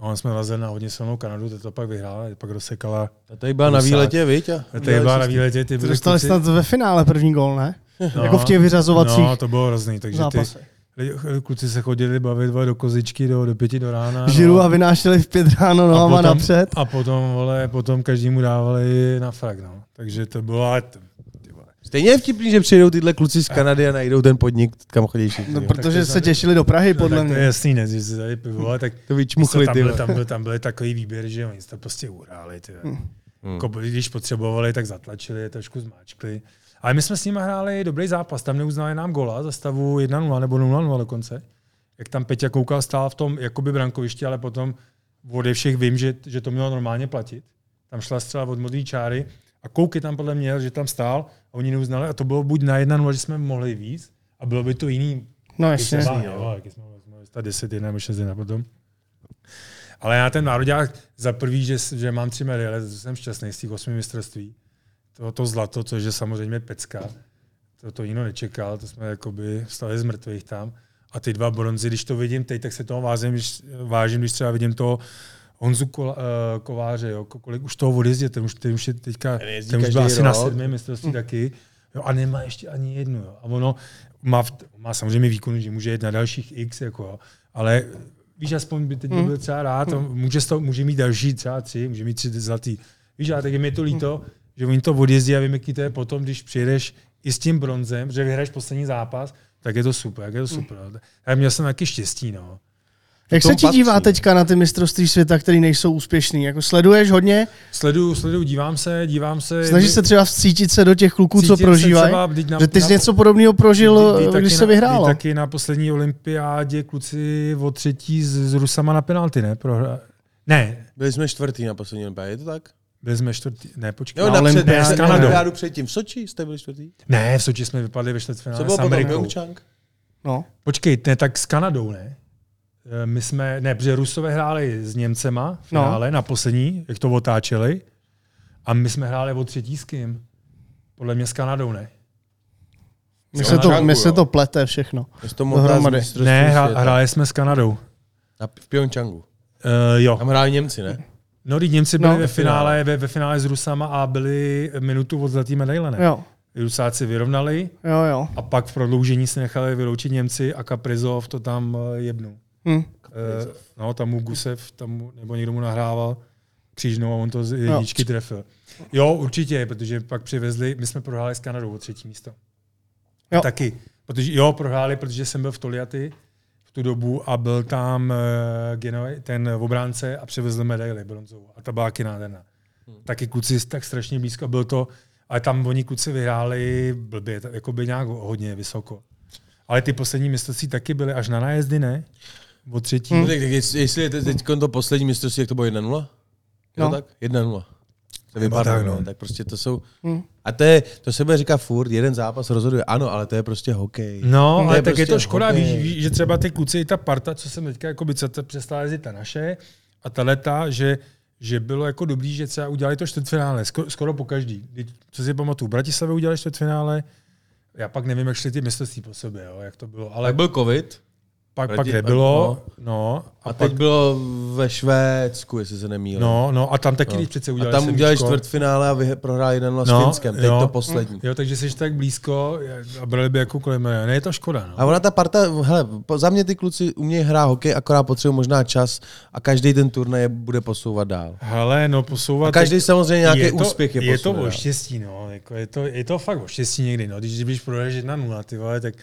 No, jsme vrazili na hodně silnou Kanadu, teď to pak vyhrála, pak rozsekala. Ta tady byla na výletě, viď? A Tady byla na výletě, ty dostali snad ve finále první gól, ne? No, jako v těch vyřazovacích No, to bylo hrozný, takže ty zápasech. lidi- kluci se chodili bavit vole, do kozičky do, do pěti do rána. Žiru no. a vynášeli v pět ráno nohama potom, napřed. A potom, vole, potom každému dávali na frak, no. Takže to bylo, ty. Stejně je vtipný, že přijedou tyhle kluci z Kanady a najdou ten podnik, kam chodí všichni. No, protože to se těšili do Prahy, podle tak to je mě. jasný, ne, že se tady pivo, tak to vyčmuchli, tam, ty. byl, tam, byl, tam byly takový výběr, že oni to prostě. Ty. Hmm. Hmm. Jako, když potřebovali, tak zatlačili, trošku zmáčkli. Ale my jsme s nimi hráli dobrý zápas, tam neuznali nám gola za stavu 1-0 nebo 0-0 dokonce. Jak tam Peťa koukal, stál v tom jakoby brankovišti, ale potom ode všech vím, že, že to mělo normálně platit. Tam šla střela od modré čáry a kouky tam podle mě, že tam stál a oni neuznali a to bylo buď na 1 že jsme mohli víc a bylo by to jiný No Jasně, jasně. jo, jak jsme mohli stát 10 1 nebo 6 1 potom. Ale já ten národák za prvý, že, že mám tři medaile, jsem šťastný z těch osmi mistrovství. To, to zlato, což je samozřejmě pecka. To, to jinou nečekal, to jsme jakoby stali z mrtvých tam. A ty dva bronzy, když to vidím teď, tak se toho vážím, když, vážím, když třeba vidím toho Honzu Kola, uh, Kováře, jo, kolik už toho odjezdě, ten už, ten už je teďka, Nejezdí ten už byl asi na rok. sedmém mistrovství [laughs] taky. Jo, a nemá ještě ani jednu. Jo. A ono má, v- má samozřejmě výkon, že může jít na dalších X, jako, jo. ale víš, aspoň by teď by byl třeba rád, a může, z toho, může mít další třeba tři, může mít tři zlatý. Víš, ale tak je mi to líto, že oni to odjezdí a vím, jaký to je potom, když přijedeš i s tím bronzem, že vyhraješ poslední zápas, tak je to super, jak je to super. no. A měl jsem taky štěstí, no. Jak se ti dívá patří. teďka na ty mistrovství světa, které nejsou úspěšný? Jako sleduješ hodně? Sleduju, sleduju, dívám se, dívám se. Snažíš se třeba vcítit se do těch kluků, co prožívají? třeba, vždyť na- Že ty jsi na- něco podobného prožil, Vždyť- vždyť když se vyhrálo. vždyť taky na poslední olympiádě kluci o třetí s, s Rusama na penalty, ne? Prohra... Ne, Byli jsme čtvrtý na poslední olympiádě, je to tak? Byli jsme čtvrtý, ne, počkej. Jo, Na na, před, olympiádě. s Kanadou. olympiádu předtím. V Soči jste byli čtvrtý? Ne, v Soči jsme vypadli ve Co čtvrtfinále bylo s? Amerikou. Pyeongchang? No. Počkej, ne, tak s Kanadou, ne? Eh, My jsme, ne, protože Rusové hráli s Němcema v No. finále na poslední, jak to otáčeli. A my jsme hráli o třetí s kým? Podle mě s Kanadou, ne? Jo, se, to, Čangu, mně se to plete všechno. Je to. Ne, hráli jsme s Kanadou. Na, v Pyeongchangu. Uh, jo. Tam hráli Němci, ne? No, Němci byli No. ve finále, ve, ve finále s Rusama a byli minutu od zlatý medaile, ne? Jo, Rusáci vyrovnali jo, jo. a pak v prodloužení se nechali vyloučit Němci a Kaprizov to tam eh, jebnul. Hm. Eh, no, tam mu Gusev, tam mu, nebo někdo mu nahrával křížnou a on to z jedničky trefil. Jo, určitě, protože pak přivezli, my jsme prohráli s Kanadou o třetí místo. Jo. Taky. Protože, jo, prohráli, protože jsem byl v Toliaty v tu dobu a byl tam uh, Genoj, ten obránce a přivezli medaili bronzovou. A ta byla taky nádherná. Hmm. Taky kluci tak strašně blízko, byl to, ale tam oni kluci vyhráli blbě, tak jako by nějak hodně vysoko. Ale ty poslední mistrovství taky byly až na nájezdy, ne? O třetí. Hmm. Tak, tak jestli, je teď to poslední mistrovství, jak to bylo 1-0? No. No. tak? 1-0. To vypadá, tak, tak, no. no. tak prostě to jsou... Hm. A to, je, to se bude říkat furt, jeden zápas rozhoduje. Ano, ale to je prostě hokej. No, To ale je tak je prostě to škoda, hokej. víš, víš, že třeba ty kluci, i ta parta, co jsem teďka jako by přestala jezdit ta naše, a ta leta, že, že bylo jako dobrý, že třeba udělali to čtvrtfinále, skoro, skoro po každý. Co si pamatuju, Bratislavě udělali čtvrtfinále, já pak nevím, jak šli ty mistrovství po sobě, jo, jak to bylo, ale Ale byl covid pak, pak nebylo, no, a, a, teď pak, bylo ve Švédsku, jestli se nemýlím. no, no, a tam taky, No. když přece a udělali tam udělali čtvrtfinále a vyh- prohráli 1-0 s No, Finskem. Teď jo. to poslední. Jo, takže jsi tak blízko a brali by jakoukoliv medaili. Ne, je to škoda, no. A ona ta parta, hele, za mě ty kluci umějí hrát hokej, akorát potřebují možná čas a každý ten turnaj bude posouvat dál. Hele, no posouvat... A každý samozřejmě nějaký je to, úspěch je Je to o štěstí, no. Jako je, to, je to fakt o štěstí někdy, no. Když, když prohraješ 1 0 ty vole, tak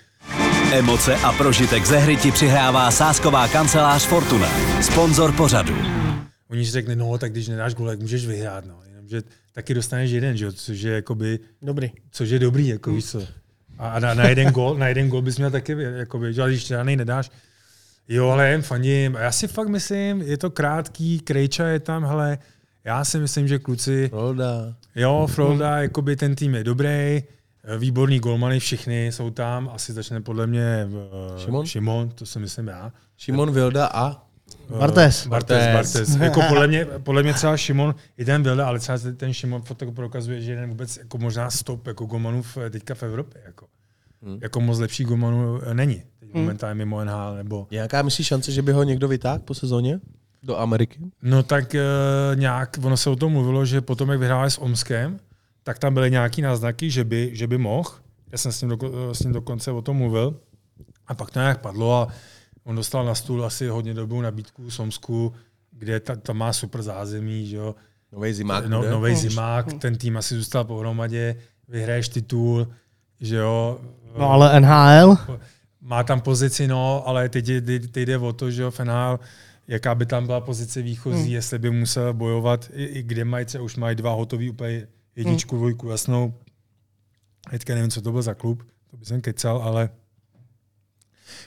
Emoce a prožitek ze hry ti přihrává sásková kancelář Fortuna. Sponzor pořadu. oni si řekne, no, tak když nedáš gol, tak můžeš vyhrát, no. Jenomže taky dostaneš jeden, že jo, což je jakoby, Dobrý. což je dobrý, jako víš co. A, na, na, jeden gol, na jeden gol bys měl taky, jakoby, že když žádný nedáš, Jo, ale jen fandím. A Já si fakt myslím, je to krátký, Krejča je tam, hele, já si myslím, že kluci, Rolda. Jo, Frolda, jakoby ten tým je dobrý, výborný golmany, všichni jsou tam, asi začne podle mě uh, Šimon? Šimon, to si myslím já. Šimon Vilda a Bartes. Bartes, Bartes. Bartes. [laughs] jako podle mě, podle mě třeba Šimon, i ten Vilda, ale třeba ten Šimon to prokazuje, že je jeden vůbec jako možná stop jako golmanů v, teďka v Evropě. Jako, Hmm. jako moc lepší golmanů eh, není. Teď momentálně mimo NHL nebo nějaká myslíš šance, že by ho někdo vytáhl po sezóně do Ameriky? No tak e, nějak, ono se o tom mluvilo, že potom, jak vyhráli s Omskem, tak tam byly nějaký náznaky, že by, že by mohl. Já jsem s ním, doko, s ním dokonce o tom mluvil. A pak to nějak padlo a on dostal na stůl asi hodně dobrou nabídku z Omsku, kde ta, tam má super zázemí, že jo. Nový zimák No, nový zimák, ten tým asi zůstal pohromadě, vyhraješ titul, že jo. No ale NHL, Má tam pozici, no, ale teď, teď, teď jde o to, že jo, v NHL, jaká by tam byla pozice výchozí, hmm. jestli by musel bojovat, i, i kde mají, třeba už mají dva hotový úplně jedničku, hmm. dvojku jasnou. Teďka nevím, co to byl za klub, to by jsem kecal, ale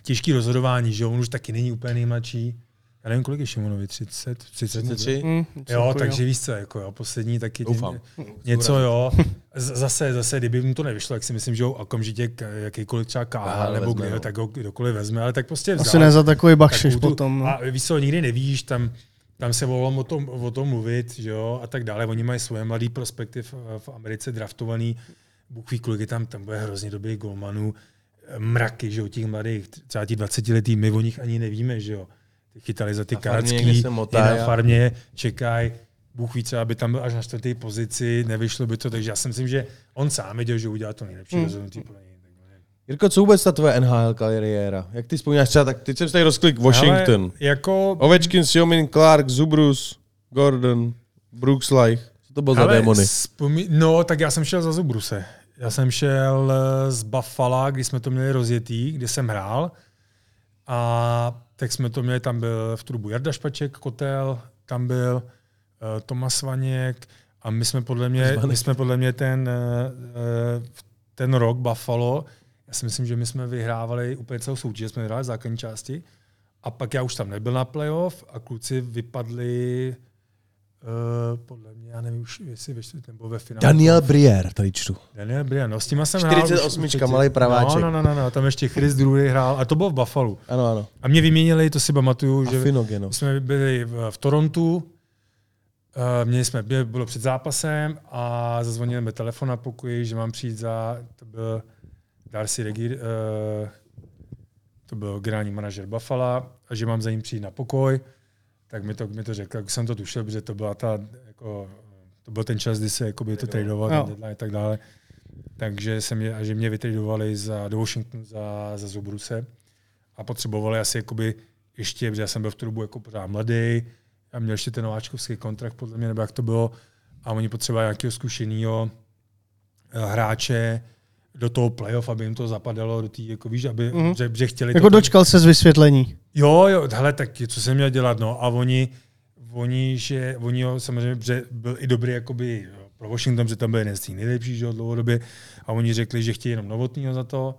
těžký rozhodování, že on už taky není úplně nejmladší. Já nevím, kolik je Šimonovi, 30, 30 mu bude? 33? hm, Jo, takže víš co, jako jo, poslední taky Doufám. něco, jo. [laughs] Z- Zase, zase, kdyby mu to nevyšlo, tak si myslím, že ho okamžitě jakýkoliv třeba KHL nebo no. tak ho kdokoliv vezme, ale tak prostě vzal. Asi ne za takový bakšiš potom. No. A víš co, nikdy nevíš, tam tam se volalo o tom, o tom mluvit, že jo, a tak dále. Oni mají svoje mladý prospekty v, v Americe draftovaný. Bůh ví, kolik je tam, tam bude hrozně dobrých golmanů, mraky, že jo, těch mladých, třeba těch 20 letý, my o nich ani nevíme, že jo. Ty chytali za ty Na motají na farmě, čekají, Bůh ví, co, aby tam byl až na čtvrté pozici, nevyšlo by to, takže já si myslím, že on sám věděl, že udělá to nejlepší Hmm. rozhodnutí pro něj. Jirko, co vůbec ta tvoje NHL kariéra? Jak ty vzpomínáš třeba, tak teď jsem tady rozklik Washington. Ale jako, Ovečkin, Siomin, Clark, Zubrus, Gordon, Brooks Leich. Co to bylo za démony? Vzpomí... No, tak já jsem šel za Zubruse. Já jsem šel eh, z Buffalo, kdy jsme to měli rozjetý, kde jsem hrál. A tak jsme to měli, tam byl v trubu Jarda Špaček, Kotel, tam byl uh, Tomas Vaněk a my jsme podle mě, my jsme podle mě ten, uh, ten rok Buffalo, já si myslím, že my jsme vyhrávali úplně celou soutěž, jsme vyhráli základní části a pak já už tam nebyl na playoff a kluci vypadli Uh, podle mě, já nevím už, jestli ve čtvrtém nebo ve finále. Daniel Brier, tady čtu. Daniel Brian, no s tím jsem 48, hrál. už- malej praváček. No, no, no, no, tam ještě Chris Drury hrál, a to bylo v Buffalo. Ano, ano. A mě vyměnili, to si pamatuju, A že Finogeno. my jsme byli v, v Torontu, uh, měli jsme, bylo bylo před zápasem a zazvonili mi telefon na pokoji, že mám přijít za, to byl Darcy Regi, uh, to byl generální manažer Buffalo, a že mám za ním přijít na pokoj, tak mi to, mi to řekl, jak jsem to tušil, protože to byla ta, jako, to byl ten čas, kdy se jakoby, to ten deadline a tak dále. Takže se mě, a že mě vytradovali za, do Washingtonu za, za Zubruse a potřebovali asi jakoby ještě, protože já jsem byl v tu dobu jako pořád mladý, a měl ještě ten nováčkovský kontrakt, podle mě, nebo jak to bylo, a oni potřebovali nějakého zkušeného hráče do toho playoff, aby jim to zapadalo do té, jako víš, aby, mm-hmm. že, že chtěli Jako to, dočkal se z vysvětlení. Jo, jo, hele, tak co jsem měl dělat, no. A oni, oni, že, oni jo, samozřejmě, že byl i dobrý jakoby pro Washington, že tam byl jeden z těch nejlepších, že jo, dlouhodobě. A oni řekli, že chtějí jenom novotního za to.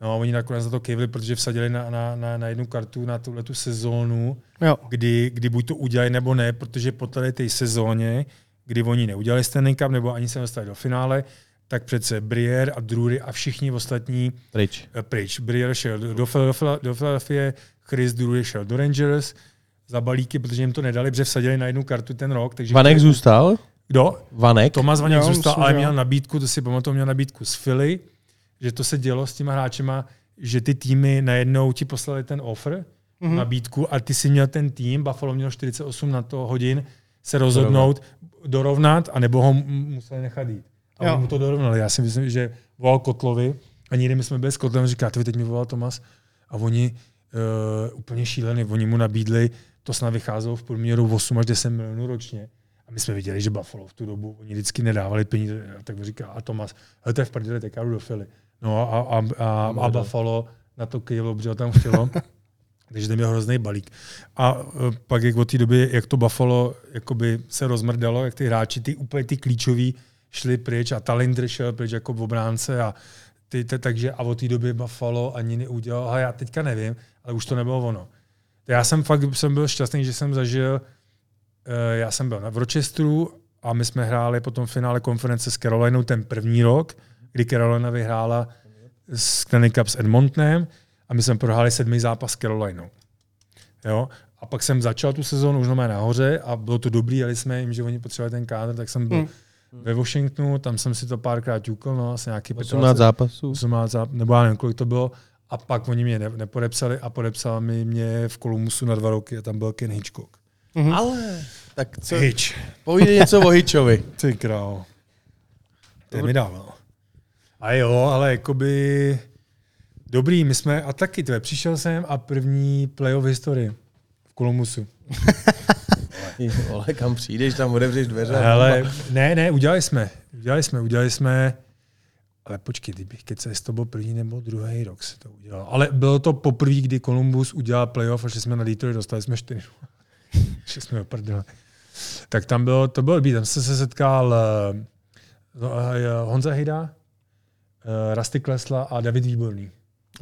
No a oni nakonec za to kejvili, protože vsadili na, na, na, na jednu kartu na tuhle tu sezónu, Jo. kdy, kdy buď to udělají nebo ne, protože po té sezóně, kdy oni neudělali Stanley Cup nebo ani se nedostali do finále, tak přece Brier a Drury a všichni ostatní Pryč. eh, pryč. Brier šel do, do, Philadelphia- do Philadelphia, Chris Drury šel do Rangers za balíky, protože jim to nedali, protože vsadili na jednu kartu ten rok. Takže Vanek zůstal? Kdo? Vanek? Tomas Vaněk Jo, zůstal, myslím, ale měl nabídku, to si pamatuju, měl nabídku z Philly, že to se dělo s těma hráčema, že ty týmy najednou ti poslali ten offer, Mhm. mm-hmm. nabídku a ty si měl ten tým, Buffalo měl 48 na to hodin, se rozhodnout, dorovnat, anebo ho museli nechat jít. A Jo. mu to dorovnali. Já si myslím, že volal Kotlovi a někdy my jsme byli s Kotlem, říká, ty teď mi volal Tomas a oni uh, úplně šílený, oni mu nabídli, to snad vycházelo v průměru 8 až 10 milionů ročně. A my jsme viděli, že Buffalo v tu dobu, oni vždycky nedávali peníze, a tak říká, a Tomas, hele, to je v prdeli, tak já jdu do Philly. No a, a, a, a Buffalo na to kejlo, protože tam chtělo. [laughs] Takže ten měl hrozný balík. A e, pak jak od té doby, jak to Buffalo jakoby se rozmrdalo, jak ty hráči, ty úplně ty klíčoví šli pryč a Talindr šel pryč jako v obránce a ty, ty, takže a od té doby Buffalo ani neudělal, a já teďka nevím, ale už to nebylo ono. Já jsem fakt jsem byl šťastný, že jsem zažil, eh, já jsem byl na- v Rochesteru a my jsme hráli potom finále konference s Carolinou ten první rok, kdy Carolina vyhrála Stanley Cup s Edmontonem a my jsme prohráli sedmý zápas s Carolinou. Jo? A pak jsem začal tu sezónu už normálně nahoře a bylo to dobrý, jeli jsme jim, že oni potřebovali ten kádr, tak jsem byl Hmm. Ve Washingtonu, tam jsem si to párkrát ťukl, no, asi nějaký 18 zápasů. 18 záp- nebo já nevím, kolik to bylo. A pak oni mě ne- nepodepsali a podepsal mi mě v Kolumusu na dva roky a tam byl Ken Hitchcock. Mhm. Ale, tak co? Hitch. Povídej něco o Hitchovi. [laughs] Ty král. To mi dával. A jo, ale jakoby dobrý, my jsme, a taky tvé, přišel jsem a první playoff v historii v Kolumusu. [laughs] Vole, kam přijdeš, tam otevřeš dveře. Ale ne, ne, udělali jsme. Udělali jsme, udělali jsme. Ale počkej, kdybych jestli to byl první nebo druhý rok se to udělal. Ale bylo to poprvé, kdy Columbus udělal playoff a že jsme na Detroit dostali jsme 4 Že [laughs] jsme prdele. Tak tam bylo, to bylo dobrý, tam jsem se setkal uh, uh, Honza Hejda, uh, Rasty Klesla a David Výborný.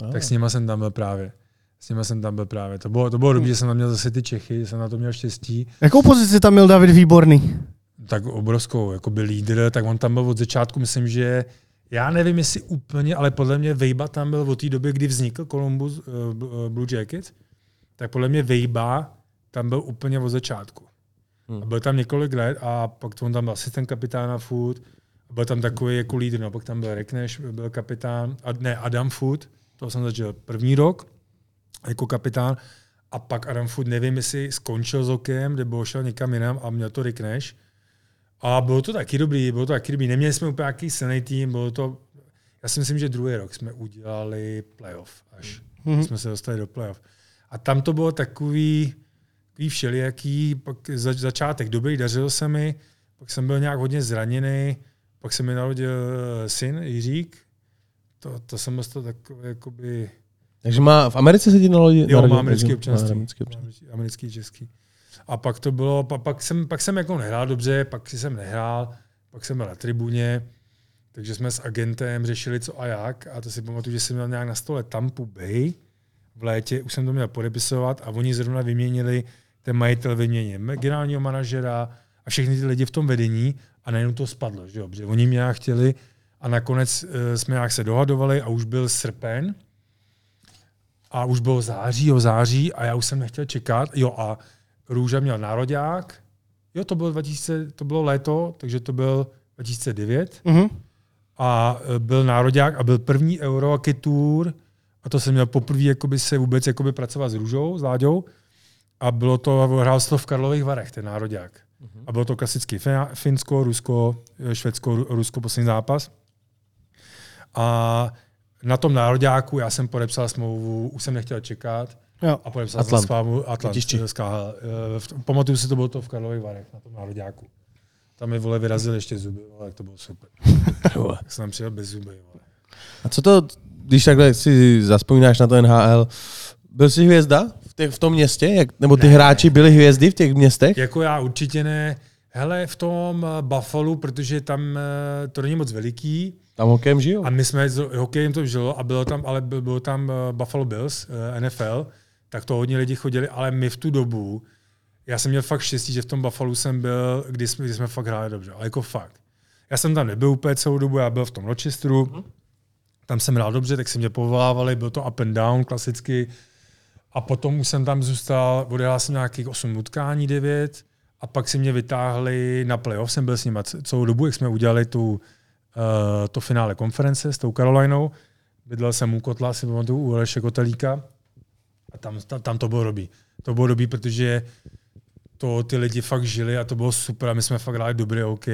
Oh. Tak s nima jsem tam byl právě. S nima jsem tam byl právě. To bylo, to bylo dobrý, že jsem tam měl zase ty Čechy, že jsem na to měl štěstí. Jakou pozici tam měl David Výborný? tak obrovskou jako byl lídr, tak on tam byl od začátku, myslím, že já nevím, jestli úplně, ale podle mě Vejba tam byl od té doby, kdy vznikl Columbus uh, Blue Jackets, tak podle mě Vejba tam byl úplně od začátku. A byl tam několik let a pak to on tam byl asistent kapitána Food. Byl tam takový jako lídr, no, pak tam byl Rekneš, byl kapitán, a ne, Adam Food, to jsem začal první rok jako kapitán. A pak Adam Food, nevím, jestli skončil s okem, nebo šel někam jinam a měl to Rekneš. A bylo to taky dobrý, bylo to taky dobrý. Neměli jsme úplně nějaký silný tým, bylo to, já si myslím, že druhý rok jsme udělali playoff až. Mm-hmm. Jsme se dostali do playoff. A tam to bylo takový, takový všelijaký, pak za, začátek dobrý, dařilo se mi, pak jsem byl nějak hodně zraněný, pak se mi narodil syn Jiřík, to, to jsem dostal takový, jakoby... Takže má, v Americe se ti narodil? Jo, má americký občanství. americký občanství. Americký, český. A pak to bylo, pa, pak, jsem, pak jsem jako nehrál dobře, pak si jsem nehrál, pak jsem byl na tribuně, takže jsme s agentem řešili co a jak a to si pamatuju, že jsem měl nějak na stole Tampa Bay v létě, už jsem to měl podepisovat a oni zrovna vyměnili, ten majitel vyměnil generálního manažera a všechny ty lidi v tom vedení a najednou to spadlo, že jo, protože oni mě chtěli a nakonec uh, jsme nějak se dohadovali a už byl srpen a už bylo září, jo, září a já už jsem nechtěl čekat. Jo a Růža měl nároďák, jo, to bylo, 2000, to bylo léto, takže to byl 2009 Mhm. a e, byl nároďák a byl první Euro Hockey Tour a to jsem měl poprvé jakoby se vůbec jakoby pracovat s Růžou, s Láďou a bylo to, hrál to v Karlových Varech, ten nároďák. A bylo to klasicky Fin- Finsko, Rusko, e, Švédsko, Ru- Rusko, poslední zápas. A na tom nároďáku já jsem podepsal smlouvu, už jsem nechtěl čekat, Jo. a podepsal Atlant. jsem smlouvu Atlant. Letišti. z KHL. E, v- Pamatuju si, to bylo to v Karlových Varech, na tom nároďáku. Tam mi vole vyrazil ještě zuby, ale to bylo super. [laughs] Tak jsem tam přijel bez zuby. Vole. A co to, když takhle si zaspomínáš na to NHL, byl jsi hvězda v, těch, v tom městě? Jak, nebo ty Ne. hráči byli hvězdy v těch městech? Jako já určitě ne. Hele, v tom eh, Buffalo, protože tam eh, to není moc veliký, Tam hokejem žijou? a my jsme, hokejem to žilo, a bylo tam, ale byl, bylo tam eh, Buffalo Bills, eh, NFL, tak to hodně lidi chodili, ale my v tu dobu, já jsem měl fakt štěstí, že v tom Buffalo jsem byl, kdy jsme, kdy jsme fakt hráli dobře, ale jako fakt. Já jsem tam nebyl úplně celou dobu, já byl v tom Rochesteru, tam jsem hrál dobře, tak se mě povolávali, byl to up and down klasicky. A potom už jsem tam zůstal, odehrál jsem nějakých 8 utkání, 9, a pak si mě vytáhli na playoff, jsem byl s nimi celou dobu, jak jsme udělali tu, to finále konference s tou Carolinou. Bydlel jsem u Kotla, si pamatuju, u Aleše Kotelíka. A tam, tam, tam to bylo dobrý. To bylo dobrý, protože to ty lidi fakt žili a to bylo super a my jsme fakt hráli dobrý OK.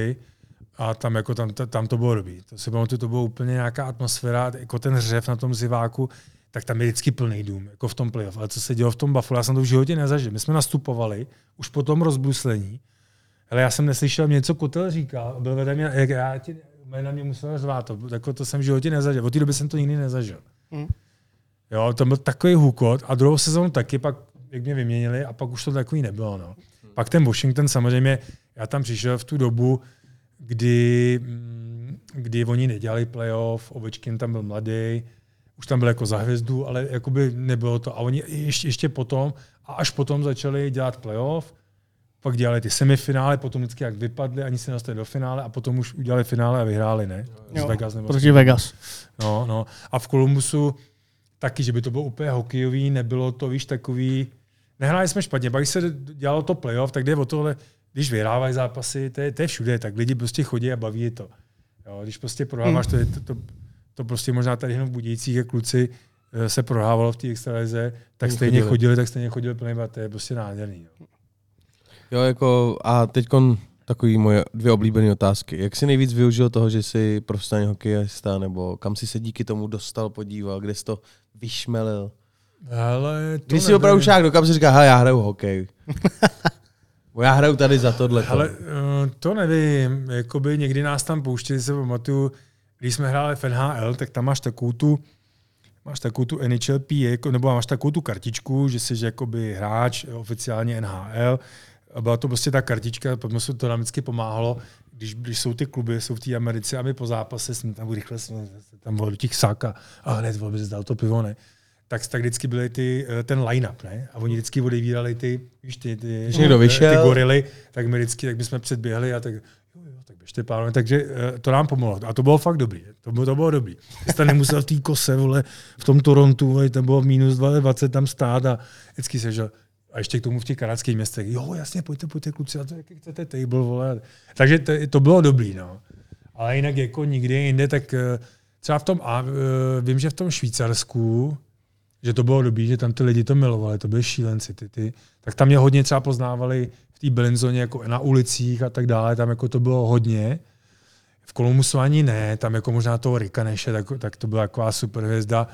A tam, jako tam, tam to bylo dobrý. To si pamatuju, to bylo úplně nějaká atmosféra, jako ten hřev na tom ziváku, tak tam je vždycky plný dům, jako v tom playoff. Ale co se dělo v tom Buffalo, já jsem to v životě nezažil. My jsme nastupovali už po tom rozbruslení, ale já jsem neslyšel, něco kotel říkal, byl vedle mě, jak já ti, na mě musel řvát, to, jako to jsem v životě nezažil. Od té doby jsem to nikdy nezažil. Mm. Jo, to byl takový hukot a druhou sezónu taky, pak jak mě vyměnili a pak už to takový nebylo. No. Pak ten Washington samozřejmě, já tam přišel v tu dobu, kdy, mm, kdy oni nedělali playoff, Ovečkin tam byl mladý, už tam byl jako za hvězdu, ale jakoby nebylo to. A oni ještě, ještě potom, a až potom začali dělat playoff, pak dělali ty semifinále, potom vždycky jak vypadli, ani se nedostali do finále a potom už udělali finále a vyhráli, ne? Z Jo, Vegas nebo Proti Vegas. No, no. A v Kolumbusu taky, že by to bylo úplně hokejový, nebylo to, víš, takový... Nehráli jsme špatně, pak se dělalo to playoff, tak jde o tohle, když vyhrávají zápasy, to je, to je všude, tak lidi prostě chodí a baví je to. Jo, když prostě prohráváš, to, je, to, to, to, prostě možná tady jenom v Budějcích, jak kluci eh, se prohrávalo v té extralize, tak stejně chodili. tak stejně chodili plný to je prostě nádherný. Jo. Jo, jako, a teď takový moje dvě oblíbené otázky. Jak jsi nejvíc využil toho, že jsi profesionální hokejista, nebo kam jsi se díky tomu dostal, podíval, kde jsi to vyšmelil? Ale to Když jsi opravdu šák do kam si říká, já hraju hokej. [laughs] Bo já hraju tady za tohle. Ale eh, to nevím, jakoby někdy nás tam pouštěli, se pamatuju, když jsme hráli v NHL, tak tam máš takovou tu, máš takovou tu NHLP, jako, nebo máš takovou tu kartičku, že jsi jakoby hráč oficiálně NHL, a byla to prostě ta kartička, potom se to nám vždycky pomáhalo, když, když jsou ty kluby, jsou v té Americe a my po zápase jsme tam rychle jsme tam do těch sak a, hned by se dal to pivo, ne? Tak, tak vždycky byly ty, eh, ten line-up, ne? A oni vždycky odevírali ty, víš, ty, ty, vyšel. ty gorily, tak my vždycky, tak bychom předběhli a tak, jo, jo, tak běžte pánové, takže eh, to nám pomohlo. A to bylo fakt dobrý, to bylo, to bylo dobrý. Jsi tam nemusel v té kose, vole, v tom Torontu, vole, tam bylo minus 20 tam stát a vždycky se, že A ještě k tomu v těch kanadských městech, jo, jasně, pojďte, pojďte kluci, a to jaký chcete table, vole. Takže to, to bylo dobrý, no. Ale jinak jako nikdy jinde, tak eh, třeba v tom, a eh, vím, že v tom Švýcarsku, že to bylo dobrý, že tam ty lidi to milovali, to byli šílenci, ty, ty. tak tam mě hodně třeba poznávali v té Belinzoně jako na ulicích a tak dále, tam jako to bylo hodně. V Kolumusu ani ne, tam jako možná toho Rikaneše, tak, tak to byla taková super hvězda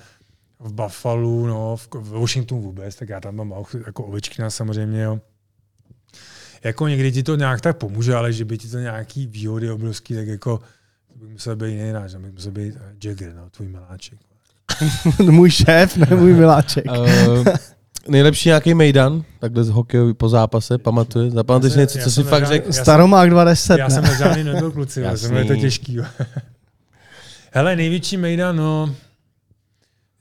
v Buffalo, no, v, v Washingtonu vůbec, tak já tam mám jako Ovečkina samozřejmě, jo. Jako někdy ti to nějak tak pomůže, ale že by ti to nějaký výhody obrovský, tak jako to bych musel být jiný hráč, bych musel být Jagger, no, tvůj miláček. [laughs] můj šéf, ne [laughs] můj miláček. Uh, nejlepší nějaký mejdan, takhle z hokejový po zápase, pamatuje? Zapamatuješ něco, co si fakt řekl? Staromák 20. Já jsem na žádný nebyl kluci, já jsem je to těžký. [laughs] Hele, největší mejdan, no,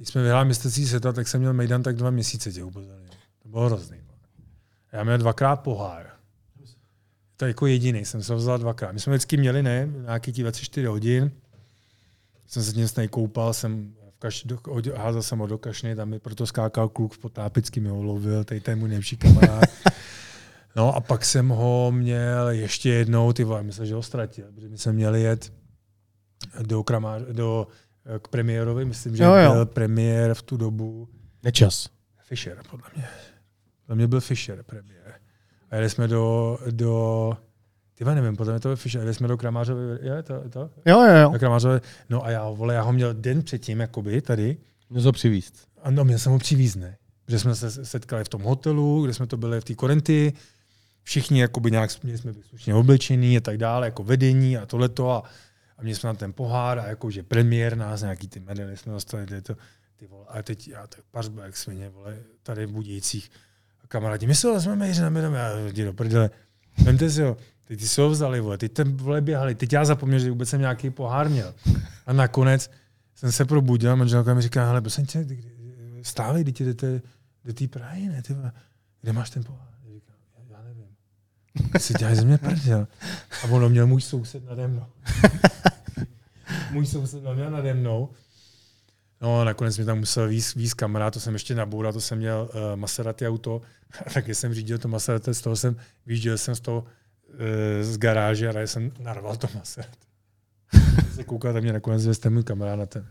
když jsme vyhráli mistrovství světa, tak jsem měl mejdan tak dva měsíce tě upozornil. To bylo hrozný. Já měl dvakrát pohár. To jako jediný, jsem se vzal dvakrát. My jsme vždycky měli, ne, nějaký 24 hodin. Jsem se tím koupal, jsem kaš, do, házel jsem ho do kašny, tam mi proto skákal kluk v potápický, mi ho lovil, tady ten můj nejlepší kamarád. [laughs] No a pak jsem ho měl ještě jednou, ty vole, myslím, že ho ztratil, protože my jsme měli jet do, kramář, do k premiérovi, myslím, že jo, jo. byl premiér v tu dobu. Nečas. Fischer, podle mě. Podle mě byl Fischer premiér. A jeli jsme do, do ty nevím, podle mě to byl Fischer, jeli jsme do Kramářové, je to, to? Jo, jo, jo. Do Kramářové, no a já, vole, já ho měl den předtím, jakoby, tady. Měl ho přivízt. Ano, měl jsem ho přivízt, ne. Protože jsme se setkali v tom hotelu, kde jsme to byli v té Korenty, všichni jakoby nějak měli jsme slušně oblečení a tak dále, jako vedení a tohleto a a měli jsme na ten pohár a jakože premiér nás, nějaký ty medaily jsme dostali, ty, to, ty vole, a teď já tak pařba jak svině, vole, tady v Budějcích. Kamarádi, my se ho vezmeme Jiří na medom, já jdi do prdele. Vemte si ho, teď ty si ho vzali, vole, teď ten vole běhali, teď já zapomněl, že vůbec jsem nějaký pohár měl. A nakonec jsem se probudil a manželka mi říká, hele, prosím tě, stávej, teď jdete do té Prahy, ne, ty, kde máš ten pohár? Si dělají ze mě prdel. A ono měl můj soused nade mnou. [laughs] můj soused měl nade mnou. No a nakonec mi tam musel víc, víc kamarád, to jsem ještě naboural, to jsem měl uh, Maserati auto, [laughs] taky jsem řídil to Maserati, z toho jsem, vyjížděl jsem z toho uh, z garáže a jsem narval to Maserati. [laughs] se koukal, tam mě nakonec vyste můj kamarád na ten,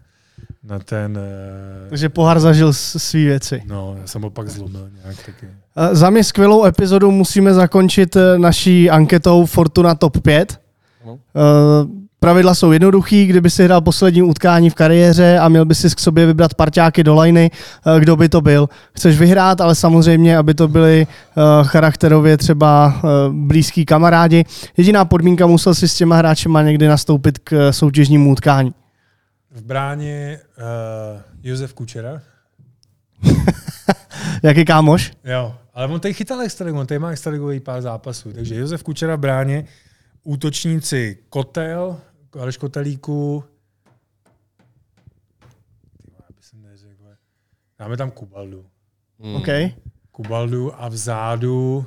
na ten... Uh... Takže pohár zažil svý věci. No, já jsem ho pak zlomil nějak taky. Uh, za mě skvělou epizodu musíme zakončit naší anketou Fortuna Top 5. Uh, pravidla jsou jednoduchý, kdyby si hrál poslední utkání v kariéře a měl by si k sobě vybrat parťáky do lajny, kdo by to byl. Chceš vyhrát, ale samozřejmě, aby to byli charakterově třeba blízký kamarádi. Jediná podmínka, musel si s těma hráčema někdy nastoupit k soutěžnímu utkání. V bráně uh, Josef Kučera. [laughs] Jaký kámoš? Jo, ale on tady chytal extraligu, on tady má extraligový pár zápasů. Takže Josef Kučera v bráně, útočníci Kotel, Aleš Kotelíku, Dáme tam Kubaldu. Hmm. OK. Kubaldu a vzadu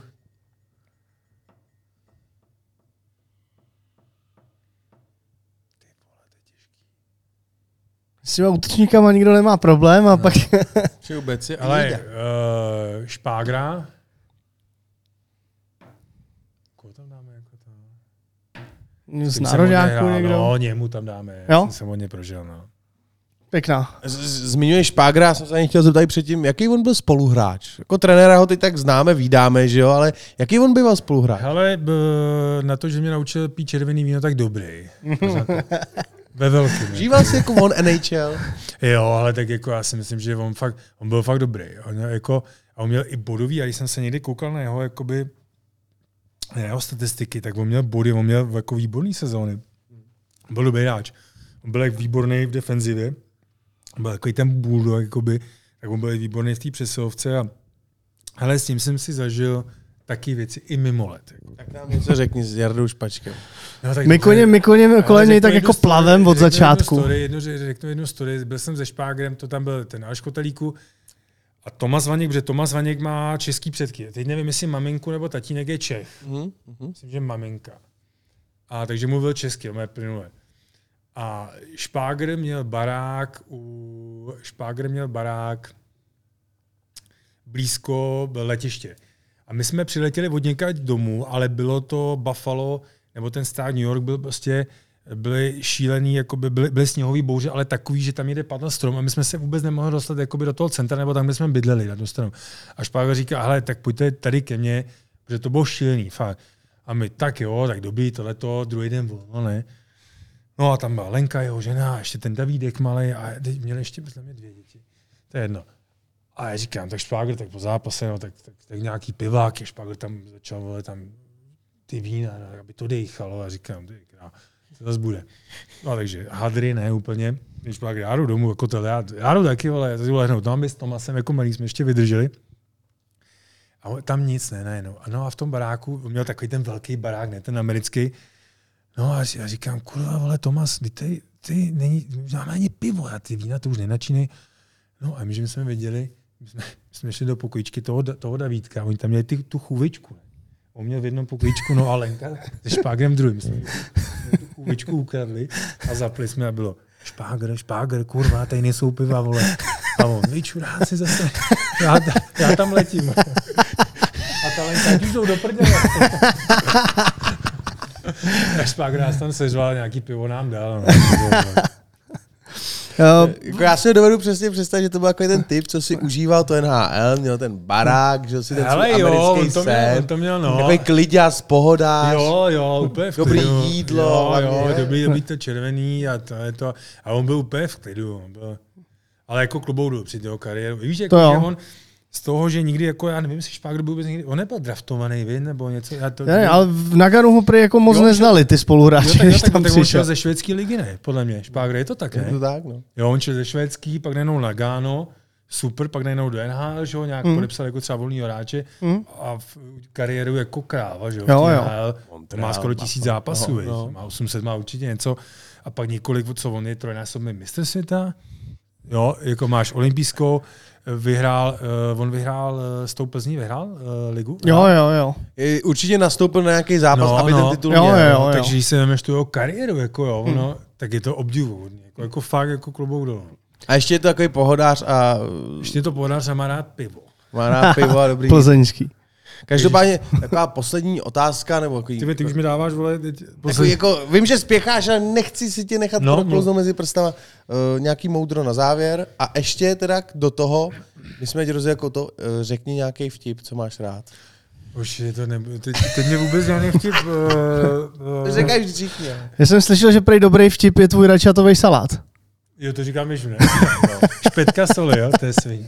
S těma útočníkama nikdo nemá problém a no. pak... vůbec je Ale uh, špágra. Koho tam dáme jako to? Z nároďáku někdo? No, němu tam dáme. Jo? Jsem hodně prožil, no. Pěkná. Zmiňuješ Špágra, já jsem se ani chtěl zeptat předtím, jaký on byl spoluhráč? Jako trenéra ho teď tak známe, vídáme, že jo, ale jaký on býval spoluhráč? Hele, na to, že mě naučil pít červený víno, tak dobrý. [laughs] Ve velkém. Žíval si jako on NHL? jo, ale tak jako já si myslím, že on, fakt, on byl fakt dobrý. On, jako, a on měl i bodový, a když jsem se někdy koukal na jeho, jakoby, na jeho statistiky, tak on měl body, on měl jako výborný sezóny. Byl dobrý hráč. On byl jak výborný v defenzivě. Byl takový ten bulldog, jakoby, tak on byl výborný v té přesilovce. A, ale s tím jsem si zažil taky věci i mimo let. Jako. Tak nám něco řekni s Jardou Špačkem. No, tak my koně, my koně kolem něj tak jako story, plavem od začátku. Jednu story, jednu, řeknu jednu story, byl jsem se Špágrem, to tam byl ten Aleš Kotelíku, a Tomas Vaněk, protože Tomas Vaněk má český předky. Teď nevím, jestli maminku nebo tatínek je Čech. Mm-hmm. Myslím, že maminka. A takže mluvil česky, on plynule. A Špágr měl barák u... Špágr měl barák blízko letiště. A my jsme přiletěli od někať domů, ale bylo to Buffalo, nebo ten stát New York byl prostě, byly šílený, jakoby byly, byly sněhový bouře, ale takový, že tam jede padl strom a my jsme se vůbec nemohli dostat jakoby do toho centra, nebo tam, kde jsme bydleli na tu stranu. A Špága říká, hele, tak pojďte tady ke mně, protože to bylo šílený, fakt. A my, tak jo, tak dobrý, tohleto, druhý den volno, ne. No a tam byla Lenka, jeho žena, ještě ten Davídek malý a teď měli ještě, myslím, dvě děti. To je jedno. A já říkám, tak Špágr, tak po zápase, no, tak, tak, tak nějaký pivák, je Špágr tam začal, vole, tam ty vína, no, aby to dejchalo a říkám, ty krá, to zase bude. No takže hadry ne úplně, když pak já jdu domů, jako to, já, já jdu taky, ale já to lehnu, tam my s Tomasem jako malý jsme ještě vydrželi. A tam nic, ne, ne, no. A no a v tom baráku, on měl takový ten velký barák, ne ten americký. No a já říkám, kurva, vole, Tomas, ty, ty, ty není, máme ani pivo, a ty vína to už nenačínej. No a my, že my jsme věděli, my jsme, jsme šli do pokojičky toho, toho Davídka, oni tam měli ty, tu chůvičku. On měl v jednom pokojičku, no a Lenka se špágrem druhým. Jsme tu chůvičku ukradli a zapli jsme a bylo špágr, špágr, kurva, tady nejsou piva, vole. A on, vy čuráci zase, já, já tam letím. A ta Lenka, už jdou do prdele. A špágr nás tam seřval, nějaký pivo nám dal. No. Uh, Jako já si ho dovedu přesně představit, že to byl takový ten typ, co si užíval to NHL, měl ten barák, že si ten Hele svůj jo, americký on to měl, sen. on to měl, no. Takový kliděs, pohodář. Jo, jo, úplně v Dobrý klidu. jídlo, Jo, jo, jo. dobrý, dobrý to červený a to je to. A on byl úplně v klidu. On byl, ale jako klobouk dolů při jeho kariéru. Víš, jako, To jo. že on z toho, že nikdy, jako já nevím, jestli Špágr byl vůbec nikdy, on nebyl draftovaný, vy, nebo něco. Já to, ne, ale v Naganu ho prý jako moc Jo, neznali ty jo, spoluhráči, tak, jo, když tak, tam tak on šel ze švédské ligy, ne? Podle mě. Špágr je to tak, Je ne? to tak, no. Jo, on šel ze švédský, pak najednou na Gáno, super, pak najednou do NHL, že ho nějak Hmm. podepsal jako třeba volný hráče a v kariéru jako kráva, že jo, Jo. NHL, to má skoro tisíc zápasů, no, no. má 800, má určitě něco a pak několik, co on je trojnásobný mistr světa, jo, jako máš olympijskou, vyhrál, uh, on vyhrál uh, s tou Plzní, vyhrál uh, ligu? Jo, jo, jo. Je- Určitě nastoupil na nějaký zápas, No, aby no. ten titul Jo, měl. jo, no. jo. Takže když si vezmeš tu jeho kariéru, jako jo, ono, tak je to obdivuhodný, jako, jako fakt jako klobouk dolů. A ještě je to takový pohodář a Ještě to podář a má rád pivo. má rád pivo a dobrý. Plzeňský. Každopádně taková poslední otázka, nebo takový, Ty, ty už mi dáváš, vole, teď, takový jako, vím, že spěcháš, ale nechci si tě nechat No, no, proklouznout mezi prstama. Uh, nějaký moudro na závěr. A ještě teda do toho, my jsme ti rozjeli jako to, uh, řekni nějaký vtip, co máš rád. Už je to nebude. Teď, teď mě vůbec žádný vtip. Uh, uh, [laughs] Řekaj všichni. Já jsem slyšel, že prej dobrý vtip je tvůj račatový salát. Jo, to říkám již, ne? [laughs] No. Špetka soli, jo, to je svině.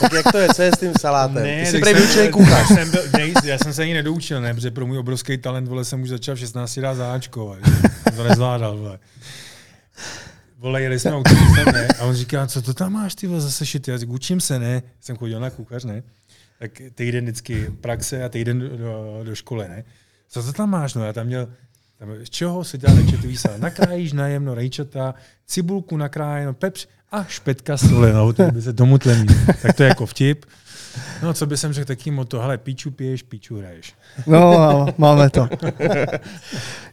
Tak jak to je, co je s tím salátem? Ty jsi prej jsem- vyučený kuchař. Jsem byl, ne, já jsem se ani nedoučil, ne, protože pro můj obrovský talent, vole, jsem už začal v 16 dát záčko, to nezvládal, vole. Vole, jeli jsme autobusem, ne? A on říká, co to tam máš, ty vole, zase šity? Já říkám, učím se, ne? Jsem chodil na kuchař, ne? Tak týden vždycky praxe a týden do, do, do školy, ne? Co to tam máš? No já tam měl, z čeho se dělá rejčatový salát? Nakrájíš najemno rejčata, cibulku nakrájeno, pepř a špetka soli, no, to by se tomu tlemí. Tak to je jako vtip. No, co by jsem řekl taký moto, hele, píču piješ, píču hraješ. No, máme to.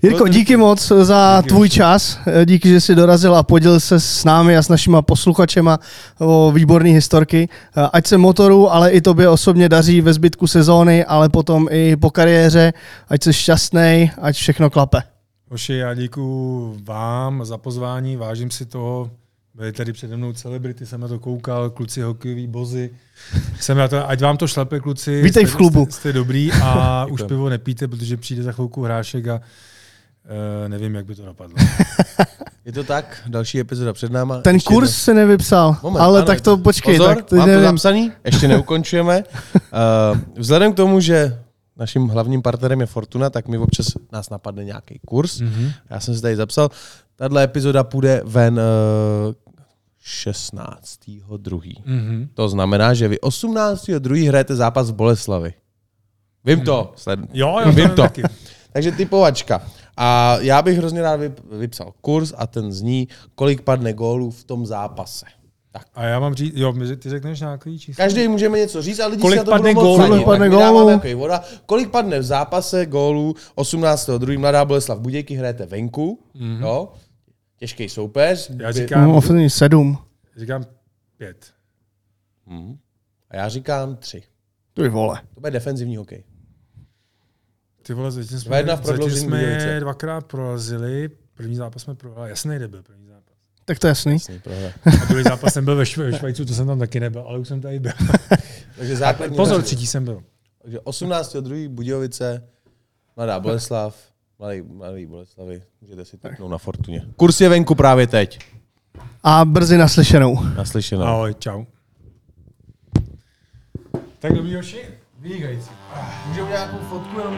Jirko, díky moc za Díky tvůj čas. Díky, že jsi dorazil a podělil se s námi a s našima posluchačema o výborné historky. Ať se motoru, ale i tobě osobně daří ve zbytku sezóny, ale potom i po kariéře. Ať jsi šťastný, ať všechno klape. Hoši, já děkuju vám za pozvání, vážím si toho. Byli tady přede mnou celebrity, jsem na to koukal, kluci hokejový bozy. Jsem na to, ať vám to šlape, kluci. Vítej jste, v klubu. Jste, jste dobrý a [laughs] už pivo nepíte, protože přijde za chvilku hrášek a uh, nevím, jak by to dopadlo. [laughs] Je to tak, další epizoda před náma. Ten Ještě kurz se nevypsal, Moment, ale ano, tak to počkej. Pozor, tak to mám to nevím. zapsaný, ještě neukončujeme. Uh, [laughs] vzhledem k tomu, že naším hlavním partnerem je Fortuna, tak mi občas nás napadne nějaký kurz. Mhm. Já jsem si tady zapsal. Tahle epizoda půjde ven uh, 16.2. Mhm. To znamená, že vy 18.2. hrajete zápas v Boleslavi. Vím to. Sled... Jo, jo, Vím to. Taky. Takže typovačka. A já bych hrozně rád vyp- vypsal kurz a ten zní, kolik padne gólů v tom zápase. A já mám říct, jo, my- ty řekneš nějaký číslo? Každý můžeme něco říct, ale lidi Kolik si na to padne budou. Kolik padne Tak gólů? voda. Kolik padne v zápase gólů 18.2. Mladá Boleslav Budějky hrajete venku. Mm-hmm. Jo? Těžký soupeř. Já říkám, No, ofenzivní sedm. říkám pět. Mhm. A já říkám tři. Ty vole. To bude defenzivní hokej. Ty vole, zatím jsme, jedna v zatím jsme Budějovice. dvakrát prorazili. První zápas jsme prohrali. Jasný nebyl první zápas. Tak to je jasný. Jasný. A druhý zápas jsem byl ve, Šve- ve Švajcu, to jsem tam taky nebyl, ale už jsem tady byl. [laughs] Takže základní Pozor, třetí jsem byl. Takže 18. druhý Budějovice, Mladá Boleslav, Mladý, mladý Boleslavy, můžete si typnout na Fortuně. Kurz je venku právě teď. A brzy naslyšenou. Naslyšenou. Ahoj, čau. Tak dobrý hoši. Vynikající. Můžeme nějakou fotku jenom